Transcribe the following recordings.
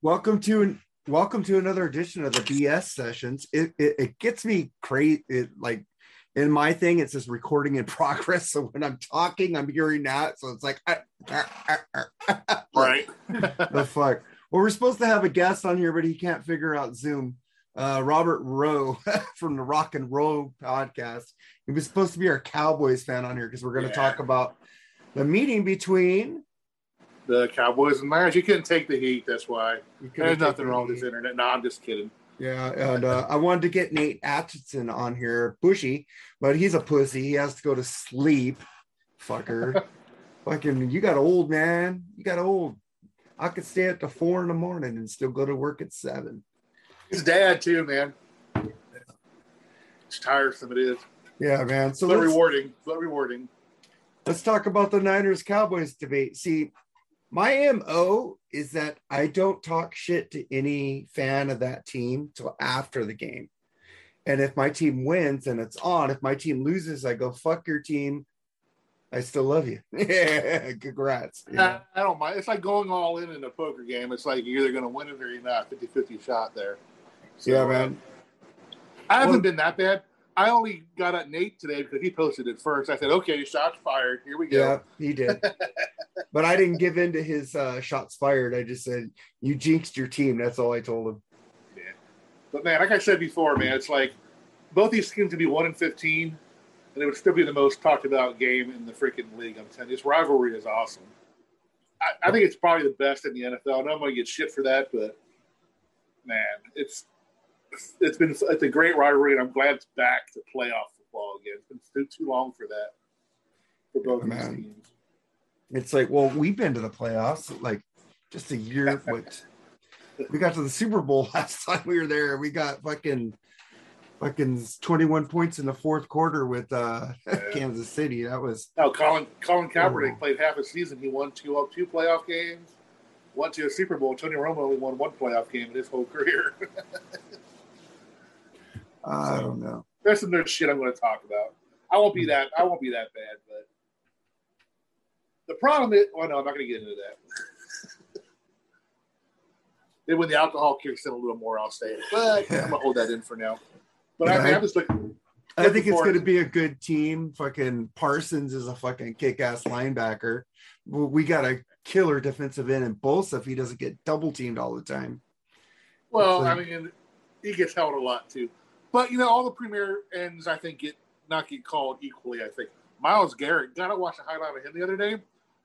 Welcome to welcome to another edition of the BS sessions. It it, it gets me crazy. It like in my thing, it says recording in progress. So when I'm talking, I'm hearing that. So it's like, ah, ah, ah, right. the fuck. Well, we're supposed to have a guest on here, but he can't figure out Zoom. Uh, Robert Rowe from the Rock and Rowe podcast. He was supposed to be our Cowboys fan on here because we're going to Yeah. talk about the meeting between. The Cowboys and Lions. You couldn't take the heat. That's why. There's nothing wrong with this internet. No, I'm just kidding. Yeah, and uh, I wanted to get Nate Atchison on here, Bushy, but he's a pussy. He has to go to sleep, fucker. Fucking, you got old, man. You got old. I could stay up to four in the morning and still go to work at seven. His dad too, man. It's tiresome. It is. Yeah, man. So but rewarding. But rewarding. let's talk about the Niners Cowboys debate. See, my MO is that I don't talk shit to any fan of that team till after the game. And if my team wins, and it's on. If my team loses, I go, fuck your team. I still love you. Yeah, congrats. Know? I, I don't mind. It's like going all in in a poker game. It's like you're either going to win it or you're not. 50-50 shot there. So, yeah, uh, man. I haven't Well- been that bad. I only got at Nate today because he posted it first. I said, "Okay, shots fired. Here we go." Yeah, he did. but I didn't give in to his uh, shots fired. I just said, you jinxed your team. That's all I told him. Yeah. But man, like I said before, man, it's like both these teams would be one and fifteen, and it would still be the most talked about game in the freaking league. I'm telling you, this rivalry is awesome. I, I think it's probably the best in the NFL. I know I'm going to get shit for that, but man, it's it's been it's a great rivalry, and I'm glad it's back to playoff football again. It's been too, too long for that for both Yeah, these man. teams. It's like, well, we've been to the playoffs like just a year. what we got to the Super Bowl last time we were there. We got fucking fucking 21 points in the fourth quarter with uh Kansas City. That was Now, Colin Colin Kaepernick Oh. played half a season. He won two two playoff games, went to a Super Bowl. Tony Romo only won one playoff game in his whole career. I don't know. There's some nerd shit I'm going to talk about. I won't be that. I won't be that bad, but the problem is. Well, no, I'm not going to get into that. then when the alcohol kicks in a little more, I'll say it. But I'm going to hold that in for now. But I, Yeah, I- I'm just looking. I think it's going to be a good team. Fucking Parsons is a fucking kick-ass linebacker. We got a killer defensive end, and Bosa if he doesn't get double teamed all the time. Well, It's I mean, he gets held a lot too. But you know, all the premier ends I think get not get called equally. I think Myles Garrett got to watch a highlight of him the other day.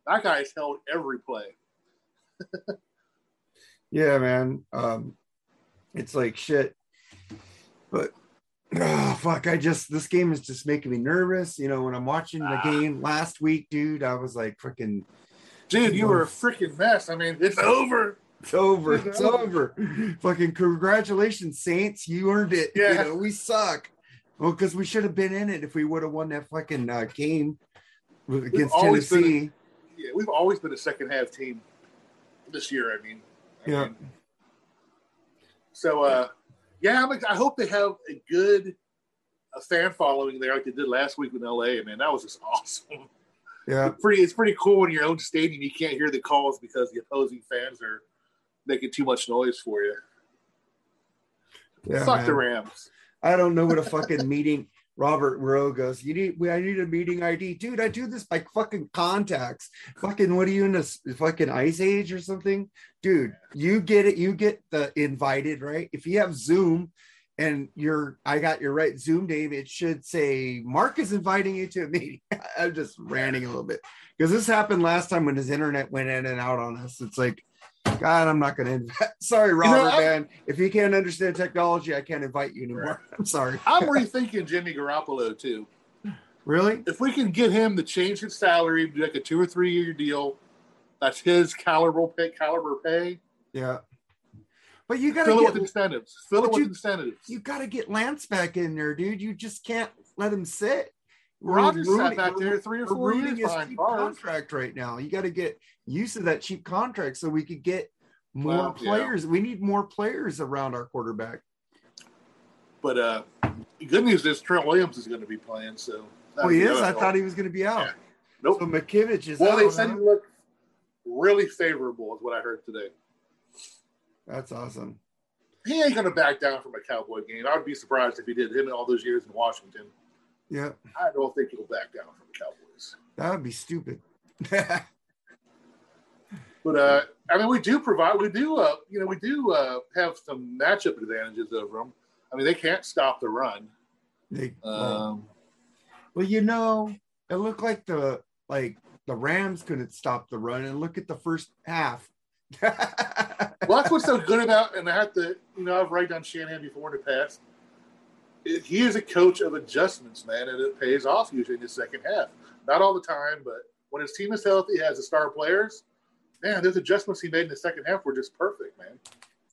That guy's held every play. Yeah, man. Um, it's like shit. But oh, fuck, I just this game is just making me nervous. You know, when I'm watching the Ah. game last week, dude, I was like, freaking, Dude, you were a freaking mess. I mean, it's over. it's over, It's it's over. over. fucking congratulations, Saints, you earned it. Yeah. You know, we suck. Well, because we should have been in it if we would have won that fucking uh, game against always been- Tennessee. Yeah, we've always been a second half team this year. I mean, I Yeah. mean, so, uh, yeah, I'm, I hope they have a good a fan following there like they did last week in LA. Man, that was just awesome. Yeah, It's pretty it's pretty cool in your own stadium you can't hear the calls because the opposing fans are making too much noise for you. yeah. Fuck man. the Rams. I don't know what a fucking meeting. Robert Rowe goes, you need, I need a meeting ID, dude. I do this by fucking contacts. Fucking, what are you in a fucking ice age or something, dude? You get it. You get the invited, right? If you have Zoom, and you're, I got your right Zoom, name. It should say Mark is inviting you to a meeting. I'm just ranting a little bit because this happened last time when his internet went in and out on us. It's like, God, I'm not going to invite. Sorry, Robert, know, man. If you can't understand technology, I can't invite you anymore. I'm sorry. I'm rethinking Jimmy Garoppolo too. Really? If we can get him to change his salary, do like a two or three year deal, that's his caliber pay, caliber pay. Yeah. But you gotta Fill it get with incentives. Fill it with you- incentives. you gotta get Lance back in there, dude. You just can't let him sit. Rodgers sat back there three or four ruining years his behind cheap contract right now. You got to get used to that cheap contract so we could get more Well, yeah. players. We need more players around our quarterback. But uh, the good news is Trent Williams is going to be playing. So Oh, he is. I thought he was going to be out. Yeah. Nope. So McKivitz is Well, they said he looked really favorable, is what I heard today. That's awesome. He ain't going to back down from a Cowboy game. I would be surprised if he did. Him in all those years in Washington, Yeah, I don't think he'll back down from the Cowboys. that would be stupid. But uh, I mean, we do provide, we do, uh, you know, we do uh, have some matchup advantages over them. I mean, they can't stop the run. They, Um, well, you know, it looked like the like the Rams couldn't stop the run, and look at the first half. well, that's what's so good about, and I have to, you know, I've ragged on Shanahan before in the past. He is a coach of adjustments, man, and it pays off usually in the second half. Not all the time, but when his team is healthy, has the star players, man, those adjustments he made in the second half were just perfect, man.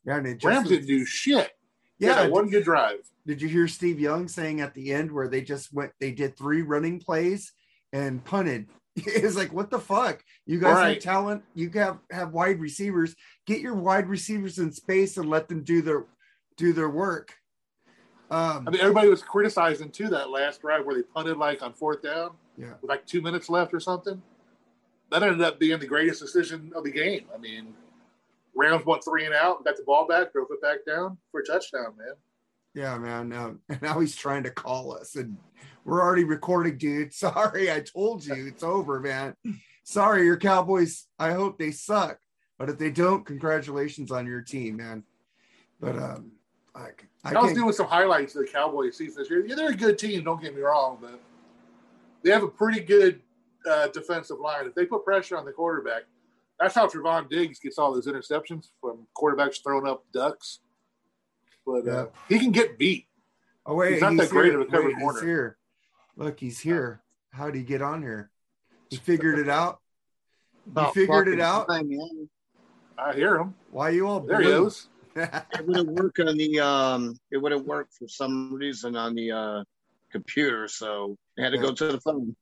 yeah, and it Rams didn't do shit. Yeah, Yeah, one good drive. Did you hear Steve Young saying at the end where they just went, they did three running plays and punted? It's like, what the fuck? You guys have talent. You have have wide receivers. Get your wide receivers in space and let them do their do their work. Um, I mean, everybody was criticizing too that last drive where they punted like on fourth down yeah, with like two minutes left or something. That ended up being the greatest decision of the game. I mean, Rams went three and out, got the ball back, drove it back down for a touchdown, man. yeah, man. Um, and now he's trying to call us, and we're already recording, dude. Sorry, I told you it's over, man. Sorry, your Cowboys. I hope they suck, but if they don't, congratulations on your team, man. But um, I, I I, was doing some highlights of the Cowboys season this year. Yeah, they're a good team. Don't get me wrong, but they have a pretty good uh, defensive line. If they put pressure on the quarterback, that's how Trevon Diggs gets all those interceptions from quarterbacks throwing up ducks. But uh, he can get beat. Oh wait, He's not that great here. of a cover Wait, he's here. Look, he's here. How did he get on here? He figured it out. He figured it out. I hear him. Why you all There he blue? Goes. It wouldn't work on the um. It wouldn't work for some reason on the uh computer, so I had to go to the phone.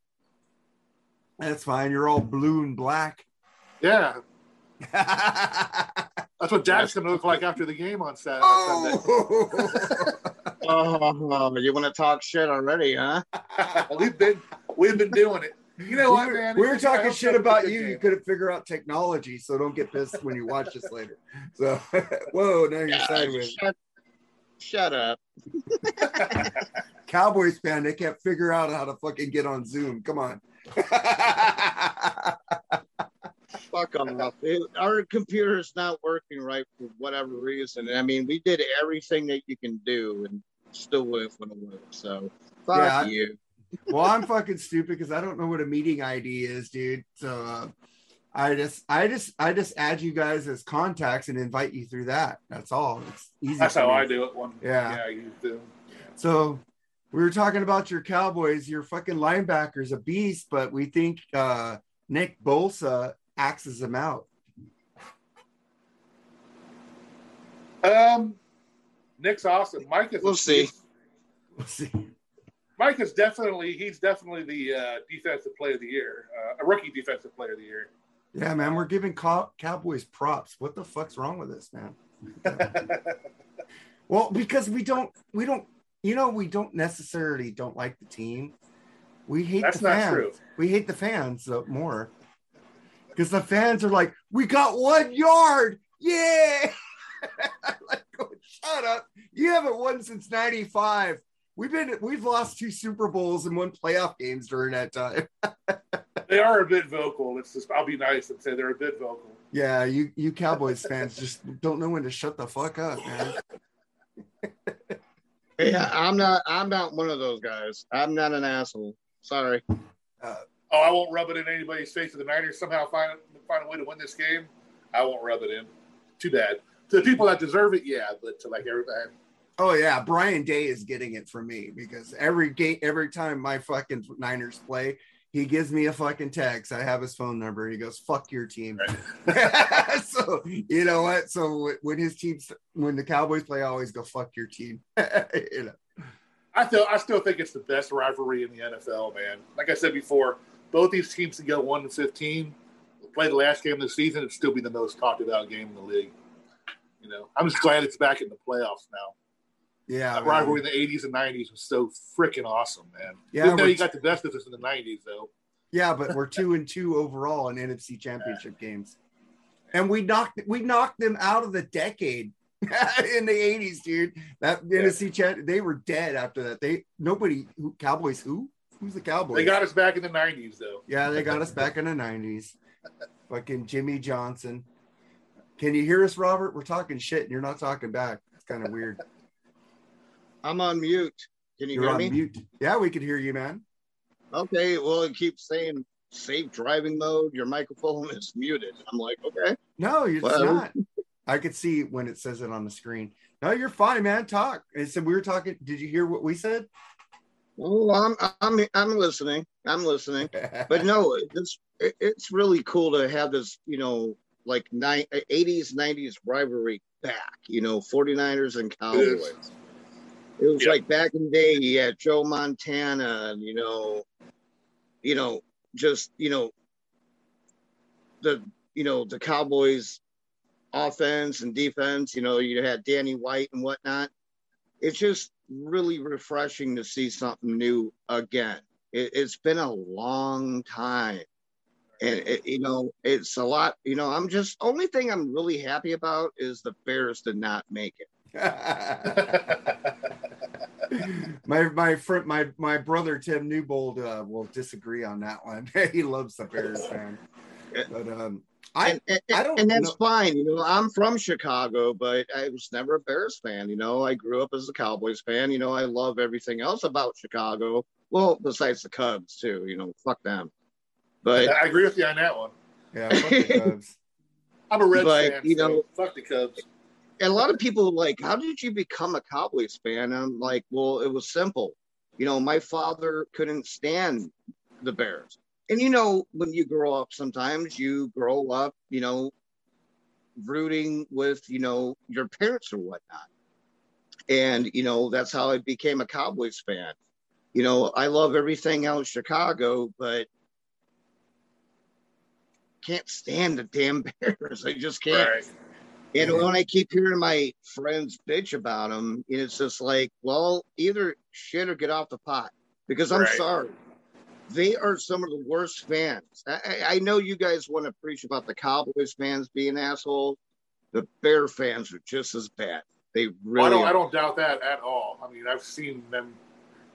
That's fine. You're all blue and black. Yeah, that's what Dak's going to look like after the game on Saturday. Oh. Oh, you want to talk shit already, huh? we've been we've been doing it. You know we what, were, man? we were It's just- talking shit about you. game. You couldn't figure out technology, so don't get pissed when you watch this later. So, whoa, now you're Yeah, sideways. shut, shut up. Cowboys fan, they can't figure out how to fucking get on Zoom. Come on. Fuck off. It, our computer's not working right for whatever reason. I mean, we did everything that you can do and still wouldn't work. So fuck Yeah. you. Well, I'm fucking stupid because I don't know what a meeting ID is, dude. So uh, I just, I just, I just add you guys as contacts and invite you through that. That's all. It's easy. That's how me. I do it. One, Yeah. yeah, you do. So we were talking about your Cowboys. Your fucking linebacker's a beast, but we think uh, Nick Bosa axes him out. Um, Nick's awesome. Mike is. We'll see. We'll see. Mike is definitely he's definitely the uh, defensive player of the year, uh, a rookie defensive player of the year. Yeah, man, we're giving Cow- Cowboys props. What the fuck's wrong with this, man? Well, because we don't, we don't, you know, we don't necessarily don't like the team. We hate That's the not fans. true. We hate the fans uh, more because the fans are like, we got one yard, yeah. like, oh, shut up! You haven't won since '95. We've been, we've lost two Super Bowls and one playoff games during that time. They are a bit vocal. It's just I'll be nice and say they're a bit vocal. Yeah, you, you Cowboys fans just don't know when to shut the fuck up, man. Yeah, I'm not. I'm not one of those guys. I'm not an asshole. Sorry. Uh, oh, I won't rub it in anybody's face. If the Niners somehow find find a way to win this game, I won't rub it in. Too bad. To the people that deserve it, yeah, but to like everybody, Oh yeah, Brian Day is getting it from me because every game, every time my fucking Niners play, he gives me a fucking text. I have his phone number. He goes, "Fuck your team." so you know what? So when his teams, when the Cowboys play, I always go, "Fuck your team." you know. I still, I still think it's the best rivalry in the NFL, man. Like I said before, both these teams can go one to fifteen, play the last game of the season, it'd still be the most talked about game in the league. You know, I'm just glad it's back in the playoffs now. Yeah, That man. rivalry in the '80s and '90s was so freaking awesome, man. Yeah, though we're- you got the best of us in the '90s, though. Yeah, but we're two and two overall in NFC championship games. And we knocked we knocked them out of the decade in the 80s, dude. That NFC champ they were dead after that. They nobody who Cowboys who? Who's the Cowboys? They got us back in the '90s, though. yeah, they got us back in the 90s. Fucking Jimmy Johnson. Can you hear us, Robert? We're talking shit and you're not talking back. It's kind of weird. I'm on mute. Can you You're hear on me? mute. Yeah, we could hear you, man. Okay, well, it keeps saying safe driving mode. Your microphone is muted. I'm like, okay. No, it's Well- not. I could see when it says it on the screen. No, you're fine, man. Talk. It said we were talking. Did you hear what we said? Well, I'm I'm I'm listening. I'm listening. But no, it's it's really cool to have this, you know, like ni- 80s, 90s rivalry back. You know, 49ers and Cowboys. It was Yeah. like back in the day, you had Joe Montana, and you know, you know, just you know, the you know the Cowboys offense and defense. You know, you had Danny White and whatnot. It's just really refreshing to see something new again. It, it's been a long time, and it, you know, it's a lot. You know, I'm just only thing I'm really happy about is the Bears did not make it. my my friend my my brother Tim Newbold uh, will disagree on that one. he loves the Bears, fan, But um, I and, and, I don't and that's know- fine. You know, I'm from Chicago, but I was never a Bears fan. You know, I grew up as a Cowboys fan. You know, I love everything else about Chicago. Well, besides the Cubs too. You know, fuck them. But I agree with you on that one. yeah, fuck the Cubs. I'm a Red But, fan, you so know- fuck the Cubs. And a lot of people like, how did you become a Cowboys fan? I'm like, well, it was simple. You know, my father couldn't stand the Bears. And you know, when you grow up, sometimes you grow up, you know, rooting with, you know, your parents or whatnot. And, you know, that's how I became a Cowboys fan. You know, I love everything else Chicago, but can't stand the damn Bears. I just can't. Right. And mm-hmm. when I keep hearing my friends bitch about them, it's just like, well, either shit or get off the pot. Because I'm Right. sorry, they are some of the worst fans. I, I- I know you guys want to preach about the Cowboys fans being assholes. The Bear fans are just as bad. They Well, really. I, don't, I don't doubt that at all. I mean, I've seen them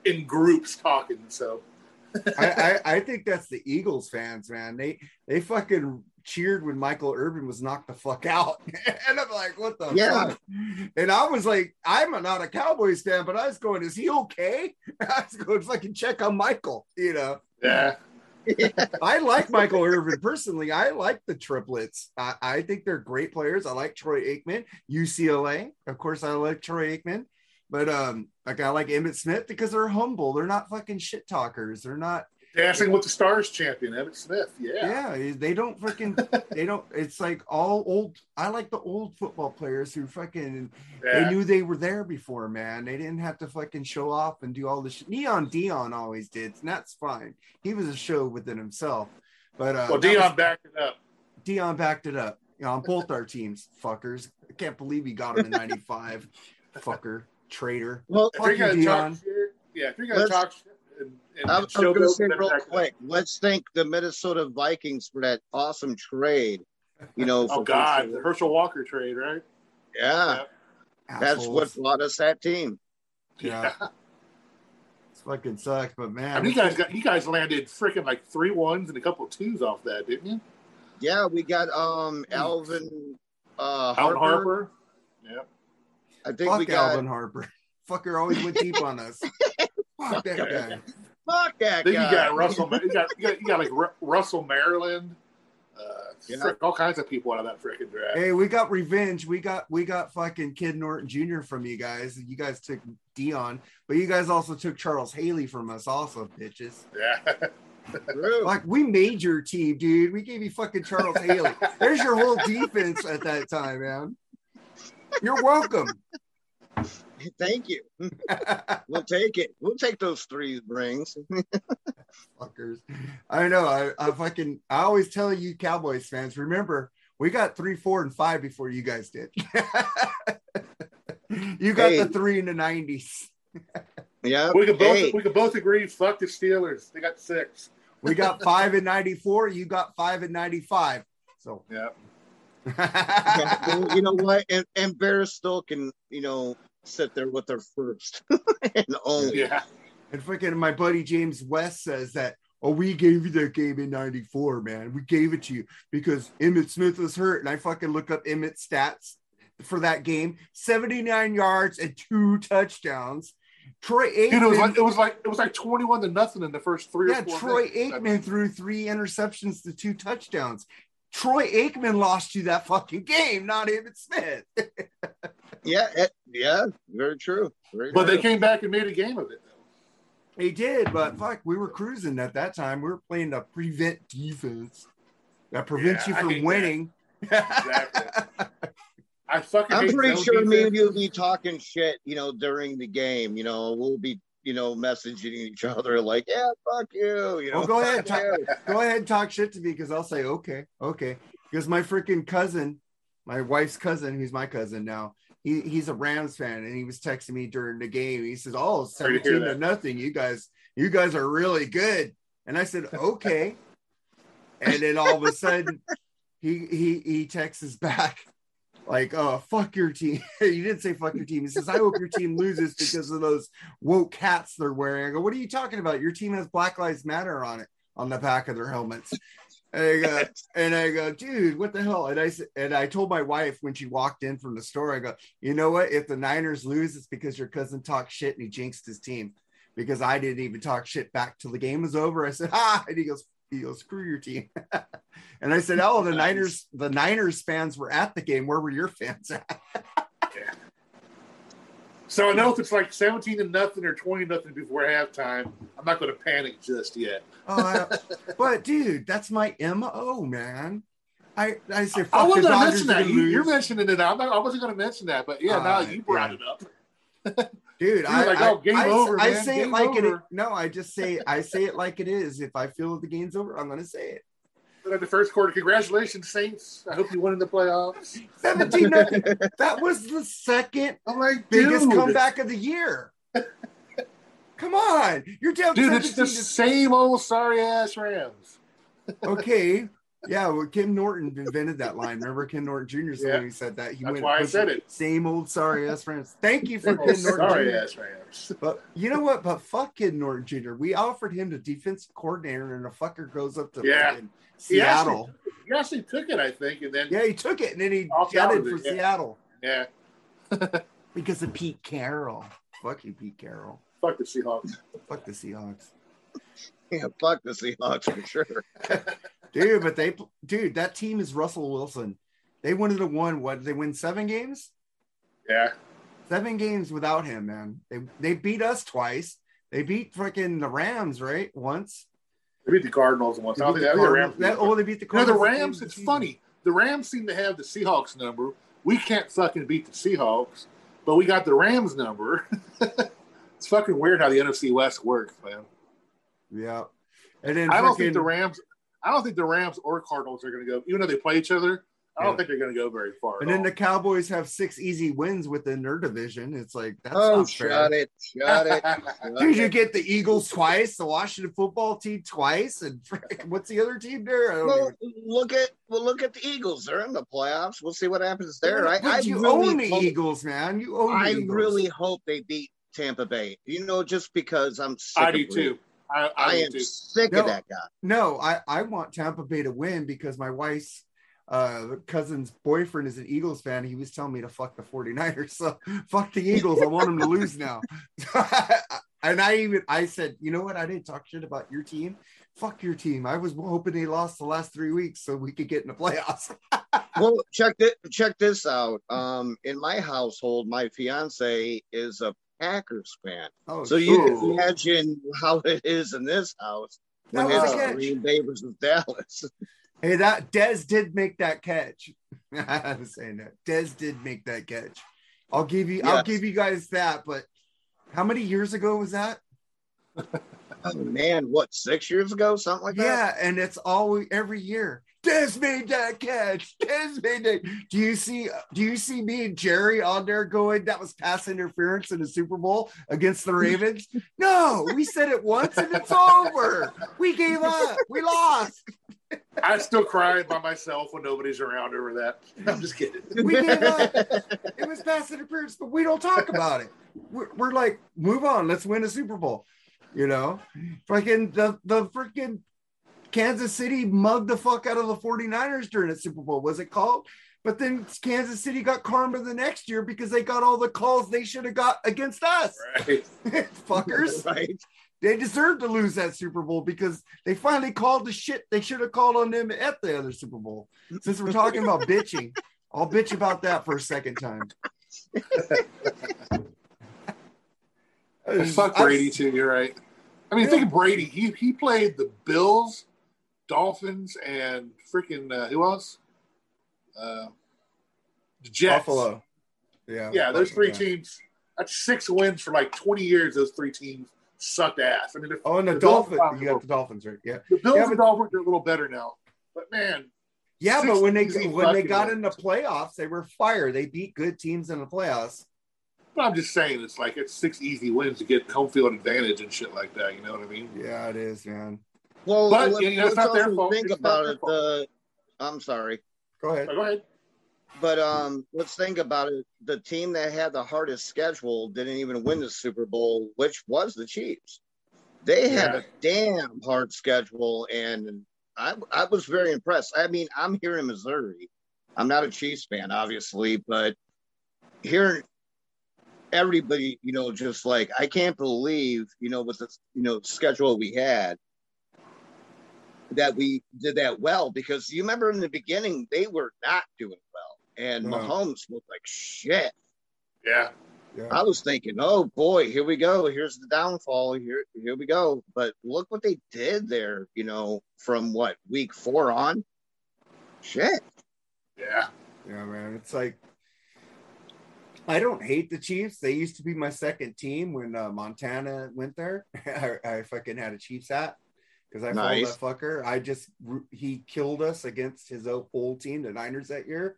in groups talking. So I, I I think that's the Eagles fans, man. They they fucking cheered when Michael Irvin was knocked the fuck out, and I'm like, what the Yeah. fuck? And I was like, I'm not a Cowboys fan, but I was going, is he okay? I was going fucking check on Michael, you know. yeah, I like Michael Irvin personally. I like the triplets. I, I think they're great players. I like Troy Aikman, UCLA. Of course, I like Troy Aikman, but um, like I like Emmitt Smith because they're humble. They're not fucking shit talkers. They're not. Dancing with the Stars champion Emmitt Smith. Yeah, Yeah, they don't fucking. they don't. It's like all old. I like the old football players who fucking. Yeah. They knew they were there before, man. They didn't have to fucking show off and do all this. Shit. Neon Deion always did, and that's fine. He was a show within himself. But uh, well, that was- Deion backed it up. Deion backed it up you know, on both our teams, fuckers. I can't believe he got him in 95. Fucker, traitor. well, If Fuck you're gonna you, talk Deion. shit, yeah, if you're gonna Let's- talk shit and, and, I'm, I'm going to say real back up. quick. Let's thank the Minnesota Vikings for that awesome trade. You know, Oh God, the Herschel Walker trade, right? yeah, that's what Assholes. brought us that team. Yeah. It's fucking sucks, but I man, mean, you guys got you guys landed freaking like three ones and a couple of twos off that, didn't you? Yeah, we got um Alvin uh Alvin Harper. Harper. Yeah. I think fuck we got Alvin Harper. Fucker always went deep on us. Fuck that guy. fuck that Then guy. you got Russell. You got you got, you got like Ru- Russell Maryland. Uh, Yeah. frick, all kinds of people out of that freaking draft. Hey, we got revenge. We got we got fucking Ken Norton Jr. from you guys. You guys took Deion, but you guys also took Charles Haley from us, also, bitches. Yeah. Like we made your team, dude. We gave you fucking Charles Haley. There's your whole defense at that time, man. You're welcome. Thank you. We'll take it. We'll take those three rings. Fuckers. I know. I, I fucking I always tell you Cowboys fans, remember, we got three, four, and five before you guys did. you got Hey. the three in the nineties. Yeah. We could both Hey, we could both agree. Fuck the Steelers. They got six. We got five in ninety four. You got five in ninety five. So Yeah. you know what? And, and Bears still can, you know, sit there with their first and only. Yeah. And freaking my buddy James West says that, oh, we gave you that game in 94, man. We gave it to you because Emmitt Smith was hurt. And I fucking look up Emmitt's stats for that game 79 yards and two touchdowns. Troy Aikman, Dude, it was like it was like it was like twenty one to nothing in the first three yeah, or four. Troy minutes. Aikman threw three interceptions to two touchdowns. Troy Aikman lost you that fucking game, not Emmitt Smith. Yeah. it- yeah. Very true. Very But they came back and made a game of it. Though. He did, but fuck, we were cruising at that time. We were playing the prevent defense that prevents Yeah, you from winning. Exactly. I fucking. I'm pretty zone sure me defense. and you'll be talking shit, you know, during the game. You know, we'll be, you know, messaging each other like, yeah, fuck you. You know, Well, go ahead, talk- Go ahead and talk shit to me because I'll say okay, okay. Because my freaking cousin, my wife's cousin, who's my cousin now, he, he's a Rams fan, and he was texting me during the game. He says, "Oh, Sorry to 17 to nothing. You guys, you guys are really good." And I said, "Okay." and then all of a sudden, he he he texts us back like, "Oh, fuck your team." he didn't say "fuck your team." He says, "I hope your team loses because of those woke hats they're wearing." I go, "What are you talking about? Your team has Black Lives Matter on it on the back of their helmets." And I go, and I go, dude, what the hell? And I and I told my wife when she walked in from the store, I go, you know what? If the Niners lose, it's because your cousin talked shit and he jinxed his team. Because I didn't even talk shit back till the game was over. I said, ah, and he goes, he goes, screw your team. and I said, oh, the Nice. Niners, the Niners fans were at the game. Where were your fans at? So I know if it's like seventeen to nothing or twenty to nothing before halftime, I'm not going to panic just yet. Oh, but dude, that's my mo, man. I I say, fuck I wasn't going to mention that. You, you're mentioning it. I'm not, I wasn't going to mention that, but yeah, now Uh, you brought yeah. it up. Dude. You're I, like, I, oh, game I, over, I man, say it game like it. No, I just say I say it like it is. If I feel the game's over, I'm gonna say it. But at the first quarter, congratulations, Saints. I hope you win in the playoffs. 17 nothing. That was the second oh I'm like, biggest dude, comeback of the year. Come on, you're down Dude, it's the same old sorry ass Rams. okay. Yeah, well, Ken Norton invented that line. Remember, Ken Norton Jr. is the Yeah. one who said that. He That's went, why I said it. Same old sorry ass friends. Thank you for Oh, Ken Norton sorry Jr. ass Rams. But you know what? But fuck Ken Norton Jr. We offered him the defensive coordinator, and the fucker goes up to Yeah. fucking He actually- Seattle. He actually took it, I think, and then Yeah, he took it, and then he Off jetted for yeah. Seattle yeah, because of Pete Carroll. Fuck you, Pete Carroll. fuck the Seahawks. Fuck the Seahawks, Yeah, fuck the Seahawks for sure. dude. But they, dude, that team is Russell Wilson. They wanted to won what? Did they win seven games? Yeah, Seven games without him, man. They they beat us twice. They beat freaking the Rams, right? Once. they beat the Cardinals once. They beat the the Cardinals- Rams. that- oh, they beat the You know, the Rams, it's season. funny. The Rams seem to have the Seahawks number. We can't fucking beat the Seahawks, but we got the Rams number. it's fucking weird how the NFC West works, man. Yeah. And then I don't freaking- think the Rams. I don't think the Rams or Cardinals are going to go. Even though they play each other, I don't Yeah. think they're going to go very far. And then all. the Cowboys have six easy wins within their division. It's like that's oh, not fair. shut it. Shut it. shut Dude, you get the Eagles twice, the Washington football team twice, and what's the other team there? I don't Well, even- look at well, look at the Eagles. They're in the playoffs. We'll see what happens there. I, But I you really own the hope, Eagles, man. You own. The I Eagles. really hope they beat Tampa Bay. You know, just because I'm sick. I of do Reed. too. I, I, I am too. sick No. of that guy. no. I I want Tampa Bay to win because my wife's uh cousin's boyfriend is an Eagles fan. He was telling me to fuck the 49ers. So fuck the Eagles. I want them to lose now. and I even I said, you know what? I didn't talk shit about your team. Fuck your team. I was hoping they lost the last three weeks so we could get in the playoffs. well, check this check this out. Um, in my household, my fiance is a Packers fan. Oh, So you Ooh. can imagine how it is in this house. That when was his a catch. Green Bay versus Dallas. Hey, that Dez did make that catch. I was saying that Dez did make that catch. I'll give you. I'll give you guys that. But how many years ago was that? Oh man, what six years ago, something like that? Yeah, and it's always every year. Dez made that catch. Dez made that. Do you see? Do you see me and Jerry on there going? That was pass interference in the Super Bowl against the Ravens. No, we said it once and it's over. We gave up. We lost. I still cry by myself when nobody's around over that. I'm just kidding. We gave up. It was pass interference, but we don't talk about it. We're, we're like, move on. Let's win a Super Bowl. You know, freaking the the freaking Kansas City mugged the fuck out of the 49ers during the Super Bowl. Was it called? But then Kansas City got karma the next year because they got all the calls they should have got against us. Right. Fuckers. right? They deserved to lose that Super Bowl because they finally called the shit they should have called on them at the other Super Bowl. Since we're talking about bitching, I'll bitch about that for a second time. Fuck Brady too. You're right. I mean, Yeah. think of Brady. He he played the Bills, Dolphins, and freaking uh, who else? Uh, the Jets. Buffalo. Yeah. Yeah, those three Yeah. teams. That's six wins for like 20 years. Those three teams sucked ass. I mean, Oh, and the, The Bills Dolphins. You got the Dolphins, right? Yeah. the Bills Yeah, and Dolphins are a little better now. But man, Yeah, but when they when they got in the playoffs, they were fire. They beat good teams in the playoffs. but I'm just saying, it's like it's six easy wins to get home field advantage and shit like that. You know what I mean? Yeah, it is, man. Well, But, let's, you know, let's not also think It's about it. The, I'm sorry, Go ahead. Go ahead. but um, let's think about it. The team that had the hardest schedule didn't even win the Super Bowl, which was the Chiefs. They had Yeah. a damn hard schedule, and I I was very impressed. I mean, I'm here in Missouri. I'm not a Chiefs fan, obviously, but here everybody, you know, just like I can't believe, you know, with the you know schedule we had, that we did that well because you remember in the beginning they were not doing well, and No. Mahomes looked like shit. Yeah. Yeah. I was thinking, oh boy, here we go. Here's the downfall. Here, here we go. But look what they did there. You know, from what week four on. Shit. Yeah. Yeah, man. It's like I don't hate the Chiefs. They used to be my second team when uh, Montana went there. I, I fucking had a Chiefs hat because I followed Nice. that fucker. I just he killed us against his old team, the Niners, that year,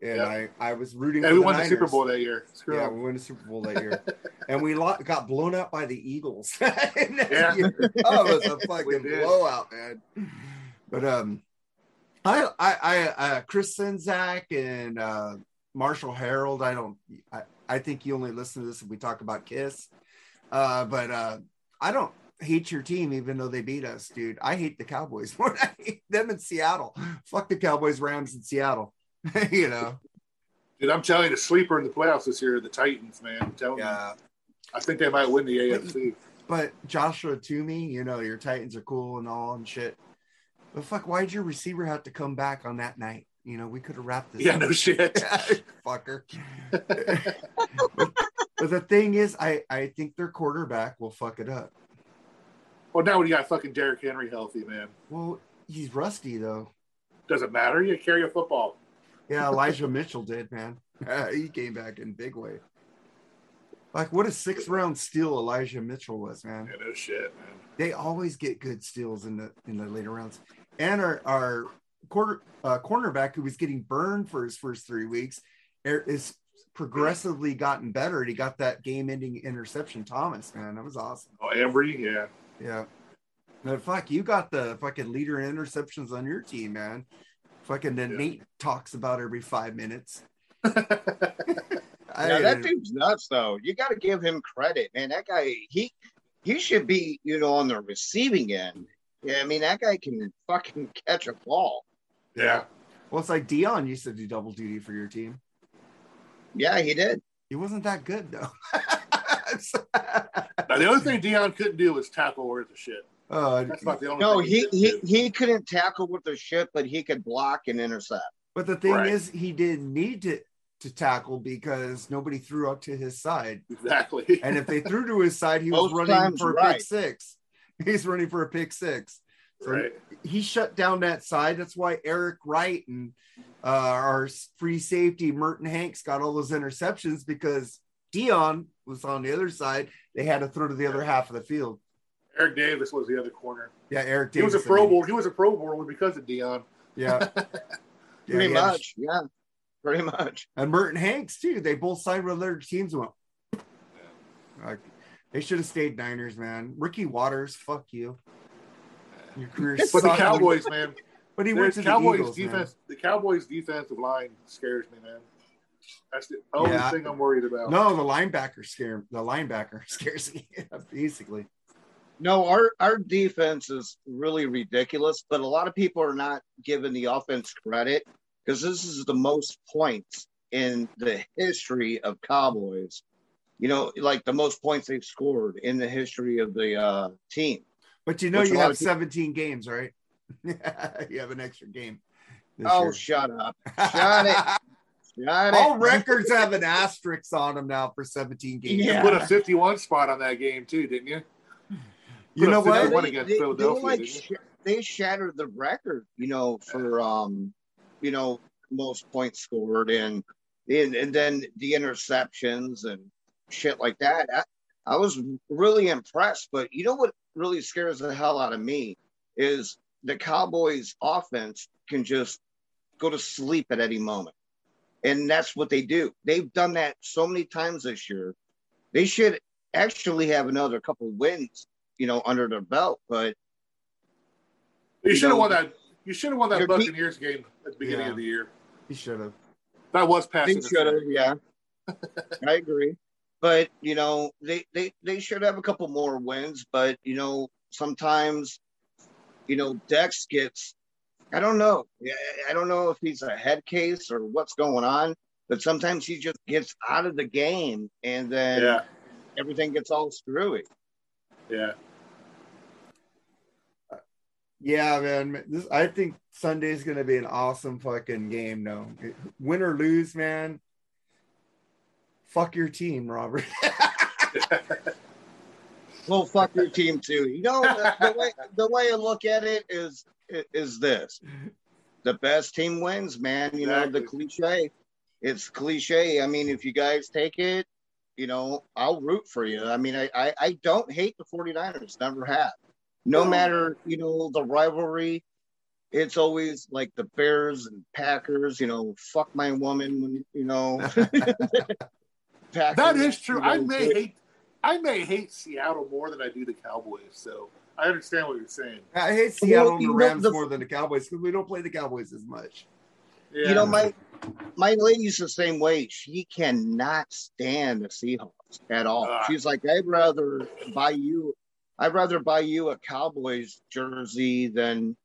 and. I I was rooting. For we the won the Super Bowl that year. Screw Yeah, up. we won the Super Bowl that year, and we lo- got blown out by the Eagles. Yeah. year. oh, it was a fucking blowout, man. But um, I I I uh, Chris Sinzak and uh, Marshall Harold. I don't. I I think you only listen to this if we talk about Kiss. Uh, but uh, I don't hate your team even though they beat us, dude. I hate the Cowboys more. than I hate them in Seattle. Fuck the Cowboys, Rams in Seattle. you know. Dude, I'm telling you, the sleeper in the playoffs this year are the Titans, man. I'm telling you. I think they might win the AFC. But Joshua Toomey, you know, your Titans are cool and all and shit. But fuck, why'd your receiver have to come back on that night? You know, we could have wrapped this. Yeah, up. no shit. fucker. but, but the thing is, I I think their quarterback will fuck it up. Well, now we got fucking Derrick Henry healthy, man. Well, he's rusty though. Doesn't matter. You carry a football. Yeah, Elijah Mitchell did, man. he came back in big way. Like what a six round steal Elijah Mitchell was, man. Yeah, no shit, man. they always get good steals in the in the later rounds. And our our quarter uh, cornerback who was getting burned for his first three weeks er- is progressively gotten better. And he got that game-ending interception. Thomas, man, that was awesome. Oh, Ambry, yeah. Yeah. No, fuck, you got the fucking leader in interceptions on your team, man. Fucking Yeah. Nate talks about every five minutes. I, Now, that dude's nuts, though. You got to give him credit, man. That guy, he he should be, you know, on the receiving end. Yeah, I mean, that guy can fucking catch a ball. yeah. well, it's like Deion used to do double duty for your team. Yeah, he did. He wasn't that good though. Now, the only thing Deion couldn't do was tackle worth of shit. uh, That's not the only No, thing he couldn't he he couldn't tackle with the shit, but he could block and intercept. but the thing Right. is, he didn't need to to tackle because nobody threw up to his side. Exactly. And if they threw to his side, he was running times, for a right. pick six. He's running for a pick six. So Right. he shut down that side. That's why Eric Wright and uh, our free safety Merton Hanks got all those interceptions because Deion was on the other side. They had to throw to the other half of the field. Eric Davis was the other corner. Yeah, Eric He Davis. was a Pro mean. Bowl. He was a Pro Bowler because of Deion. Yeah. Yeah, Pretty he had- much, yeah, pretty much. And Merton Hanks too. They both signed with other teams. and Went. Like, they should have stayed Niners, man. Ricky Watters, fuck you. Your career But the. Cowboys, man, But he went the to the Cowboys Eagles, man. defense. The Cowboys defensive line scares me, man. That's the only Yeah. thing I'm worried about. No, the linebacker scare the linebacker scares me basically. No, our our defense is really ridiculous, but a lot of people are not giving the offense credit because this is the most points in the history of Cowboys. You know, like the most points they've scored in the history of the uh, team. But you know Which you have of people- 17 games, right? you have an extra game. Oh, year. shut up! Shut it! Shut All it! records have an asterisk on them now for 17 games. You Yeah. put a 51 spot on that game too, didn't you? You know what? They- against they- they, like sh- they shattered the record, you know, for um, you know, most points scored and and, and then the interceptions and shit like that. I, I was really impressed, but you know what really scares the hell out of me is the Cowboys offense can just go to sleep at any moment. And that's what they do. They've done that so many times this year. They should actually have another couple wins, you know, under their belt, but You you should have know, won that. You should have won that your deep- Buccaneers game at the beginning Yeah. of the year. He should have. That was passing. They should have, yeah. I agree. But you know, they, they they should have a couple more wins. But you know, sometimes, you know, Dex gets I don't know. I don't know if he's a head case or what's going on, but sometimes he just gets out of the game and then Yeah, everything gets all screwy. yeah. Uh, yeah, man. This I think Sunday's gonna be an awesome fucking game. No, win or lose, man. Fuck your team, Robert. Well, fuck your team too. You know, the, the way the way I look at it is is this: the best team wins, man. You know, the cliche. It's cliche. I mean, if you guys take it, you know, I'll root for you. I mean, I I, I don't hate the 49ers. Never have. No No. matter you know the rivalry. It's always like the Bears and Packers, you know, fuck my woman when you know. That is true. you I know, may hate, I may hate Seattle more than I do the Cowboys. So I understand what you're saying. I hate Seattle and the Rams the- more than the Cowboys because we don't play the Cowboys as much. Yeah. You know, my my lady's the same way. She cannot stand the Seahawks at all. Ah. She's like, I'd rather buy you, I'd rather buy you a Cowboys jersey than.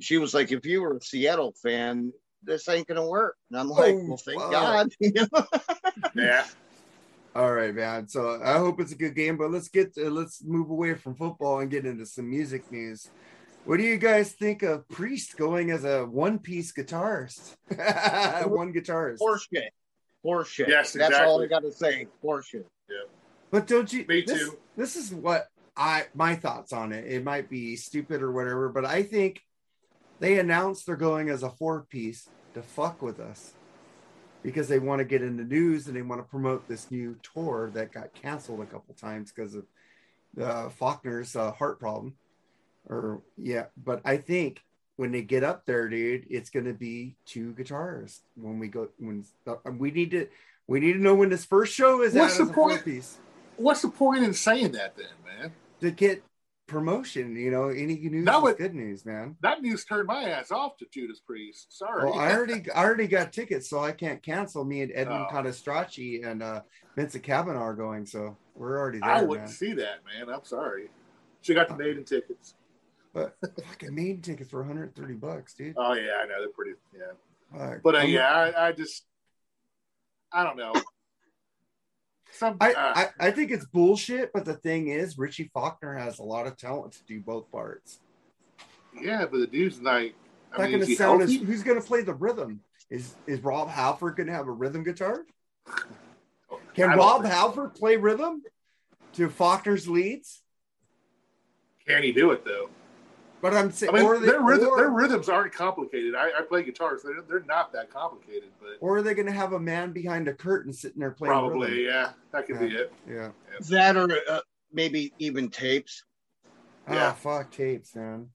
She was like, if you were a Seattle fan, this ain't gonna work. And I'm like, Oh, well, thank fuck. God. Yeah. All right, man. So I hope it's a good game, but let's get to, let's move away from football and get into some music news. What do you guys think of Priest going as a one-piece guitarist? one guitarist. Horseshit. Horseshit. Yes, That's all I gotta say. Horseshit. But don't you? Me this, too. This is what I my thoughts on it. It might be stupid or whatever, but I think they announced they're going as a four piece to fuck with us because they want to get in the news and they want to promote this new tour that got canceled a couple times because of uh, Faulkner's uh, heart problem. Or yeah, but I think when they get up there, dude, it's going to be two guitarists when we go when uh, we need to we need to know when this first show is What's at the as a four point? What's the point in saying that then, man? to get promotion. You know, any news that would- good news, man. That news turned my ass off to Judas Priest. Sorry. Well, I already I already got tickets, so I can't cancel. Me and Edwin Oh. And uh, Vincent Kavanaugh are going, so we're already there, I wouldn't see that, man. I'm sorry. She got the maiden tickets. But fucking main tickets for 130 bucks, dude. Oh yeah, I know they're pretty. Yeah, Fuck. but uh, yeah, I, I just, I don't know. Some, I, uh, I, I think it's bullshit, but the thing is, Richie Faulkner has a lot of talent to do both parts. yeah, but the dude's like, I Not mean, going to he sound as who's going to play the rhythm? Is is Rob Halford going to have a rhythm guitar? Can Rob think- Halford play rhythm to Faulkner's leads? Can he do it though? But I'm saying, I mean, or, they, their, rhythm, or, their rhythms aren't complicated. I, I play guitar, so they're, they're not that complicated, but or are they going to have a man behind a curtain sitting there playing? probably, rhythm? yeah, that could be it. Yeah. That or uh, maybe even tapes. Yeah. Oh fuck tapes, man.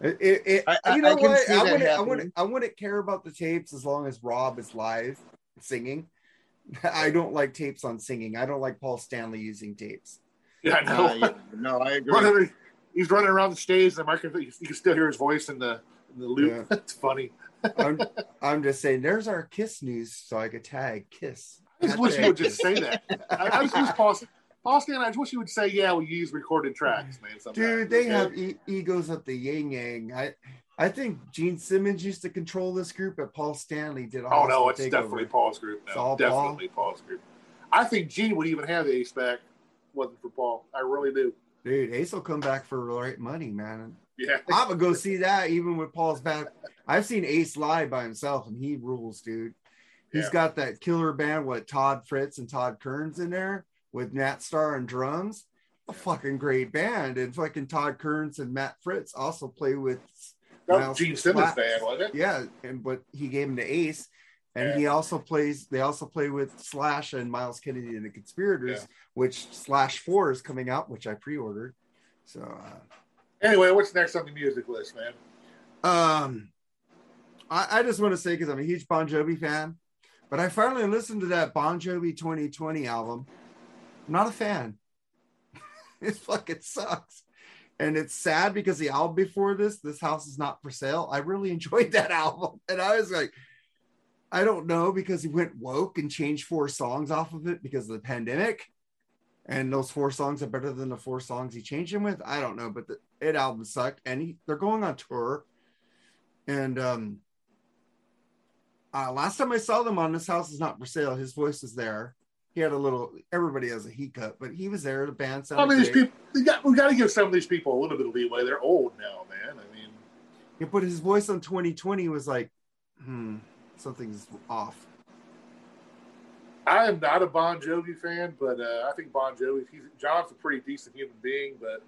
It, it, it- I- I- you know I can what? see I wouldn't, I wouldn't, I wouldn't care about the tapes as long as Rob is live singing. I don't like tapes on singing. I don't like Paul Stanley using tapes. Yeah, I know. Uh, yeah, no, I agree. running, he's running around the stage, the microphone, you can still hear his voice in the in the loop. Yeah. That's funny. I'm, I'm just saying, there's our Kiss news, so I could tag Kiss. I just wish you would just say that. I, I just wish Paul, Paul Stanley, I just wish you would say, yeah, we use recorded tracks, man. sometimes, Dude, they okay? have e- egos up the yin yang. I, I think Gene Simmons used to control this group, but Paul Stanley did. a Oh no, it's definitely Paul's group It's now. all Paul? Definitely Paul's group. I think Gene would even have the ace back wasn't for Paul. I really do. Dude, Ace will come back for right money, man. Yeah. I'm gonna go see that even with Paul's back. I've seen Ace live by himself and he rules, dude. He's Yeah. got that killer band with Todd Fritz and Todd Kerns in there with Matt Starr and drums. A fucking great band. And fucking Todd Kerns and Matt Fritz also play with That was Miles Gene Simmons' band, wasn't it? Yeah, and but he gave him to Ace. And Yeah. he also plays, they also play with Slash and Myles Kennedy and the Conspirators, Yeah. which Slash 4 is coming out, which I pre-ordered. So uh Anyway, what's next on the music list, man? Um, I, I just want to say because I'm a huge Bon Jovi fan, but I finally listened to that Bon Jovi 2020 album. I'm not a fan. it fucking sucks. And it's sad because the album before this, This House is Not for Sale, I really enjoyed that album. And I was like, I don't know because he went woke and changed four songs off of it because of the pandemic. And those four songs are better than the four songs he changed them with. I don't know, but the it album sucked. And he, they're going on tour. And um, uh, last time I saw them on This House is Not for Sale, his voice was there. He had a little, everybody has a hiccup, but he was there. The band sounded I mean, these people, we got, we got to give some of these people a little bit of leeway. They're old now, man. I mean, Yeah, but his voice on 2020 was like, hmm, something's off. I am not a Bon Jovi fan, but uh, I think Bon Jovi, he's, John's a pretty decent human being, but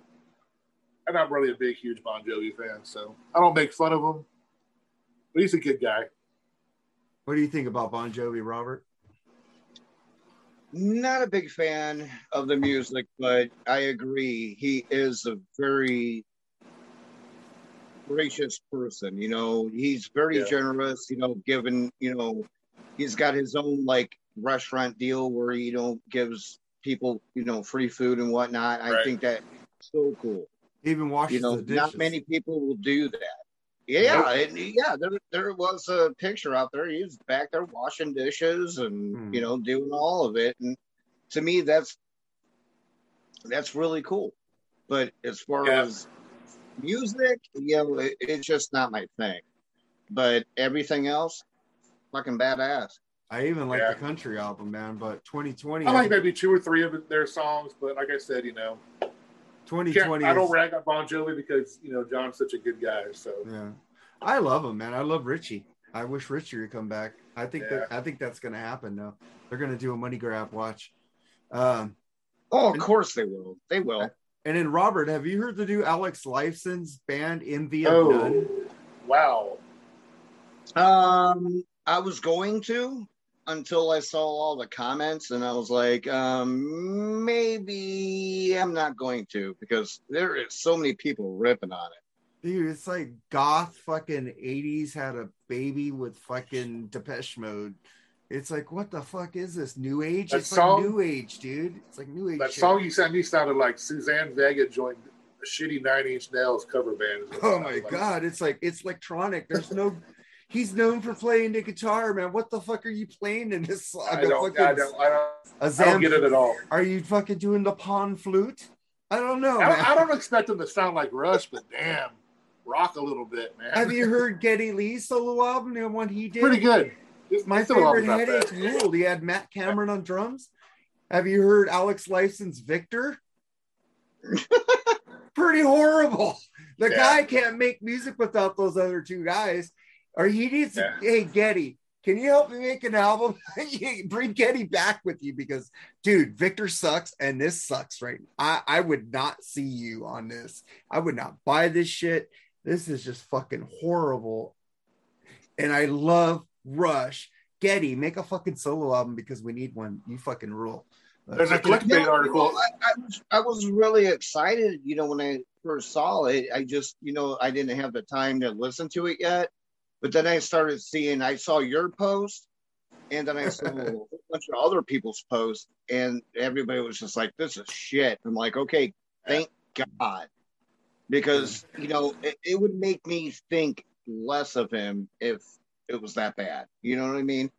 I'm not really a big, huge Bon Jovi fan, so I don't make fun of him. But he's a good guy. What do you think about Bon Jovi, Robert? Not a big fan of the music, but I agree. He is a very gracious person. You know, he's very Yeah. generous, you know, given, you know, he's got his own like restaurant deal where he, you know, gives people, you know, free food and whatnot. I think that's so cool. He even washes You know, the dishes. not many people will do that. Yeah, and yeah, there, there was a picture out there. He was back there washing dishes and Hmm. you know doing all of it, and to me, that's that's really cool. But as far Yeah. as music, you know, it, it's just not my thing. But everything else, fucking badass. I even like Yeah. the country album, man. But 2020, I like maybe two or three of their songs, but like I said, you know, 2020. I don't is- rag on Bon Jovi because you know John's such a good guy. So Yeah, I love him, man. I love Richie. I wish Richie would come back. I think that I think that's gonna happen now. They're gonna do a money grab. Watch. Um, Oh, of course they will. They will. And then Robert, have you heard the new Alex Lifeson's band Envy of oh None? wow, Um, I was going to until I saw all the comments, and I was like, um, maybe I'm not going to because there is so many people ripping on it. Dude, it's like goth fucking 80s had a baby with fucking Depeche Mode. It's like, what the fuck is this? New age? That it's song- like new age, dude. It's like new age. that shit. song you sent me sounded like Suzanne Vega joined a shitty Nine Inch Nails cover band. is what it Oh my like. god, it's like it's electronic. There's no he's known for playing the guitar, man. What the fuck are you playing in this song? I don't, fucking- I don't, I don't, a I don't get it at all. Are you fucking doing the pawn flute? I don't know. I. I don't expect them to sound like Rush, but damn, rock a little bit, man. Have you heard Geddy Lee's solo album, the one he did? Pretty good. It's My favorite headache ruled. He had Matt Cameron on drums. Have you heard Alex Lifeson's Victor? Pretty horrible. The Yeah. guy can't make music without those other two guys. Or he needs Yeah. hey Geddy, can you help me make an album? Bring Geddy back with you because, dude, Victor sucks and this sucks, right? I, I would not see you on this. I would not buy this shit. This is just fucking horrible. And I love Rush. Geddy, make a fucking solo album because we need one. You fucking rule. There's a clickbait article. I, I, was, I was really excited, you know, when I first saw it. I just, you know, I didn't have the time to listen to it yet. But then I started seeing, I saw your post, and then I saw a bunch of other people's posts, and everybody was just like, "This is shit." I'm like, "Okay, thank God," because you know it, it would make me think less of him if it was that bad. You know what I mean?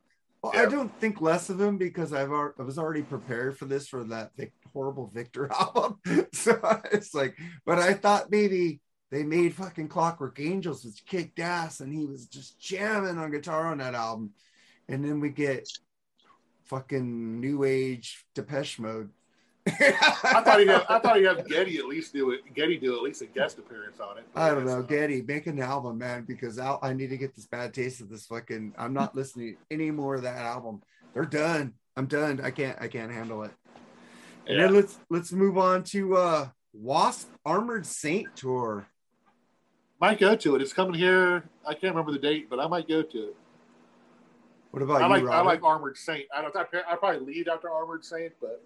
Well, I don't think less of him because I've I was already prepared for this for that Vic- horrible Victor album. so it's like, but I thought maybe they made fucking Clockwork Angels, which kicked ass, and he was just jamming on guitar on that album. And then we get fucking new age Depeche Mode. I thought he'd have, I thought he'd have Geddy at least do it. Geddy do at least a guest appearance on it. I don't know, Geddy make an album, man, because I'll, I need to get this bad taste of this fucking. I'm not listening any more of that album. They're done. I'm done. I can't. I can't handle it. And Yeah. then let's let's move on to uh Wasp Armored Saint tour. Might go to it. It's coming here. I can't remember the date, but I might go to it. What about I you, like I like Armored Saint. I don't. I I probably lead after Armored Saint, but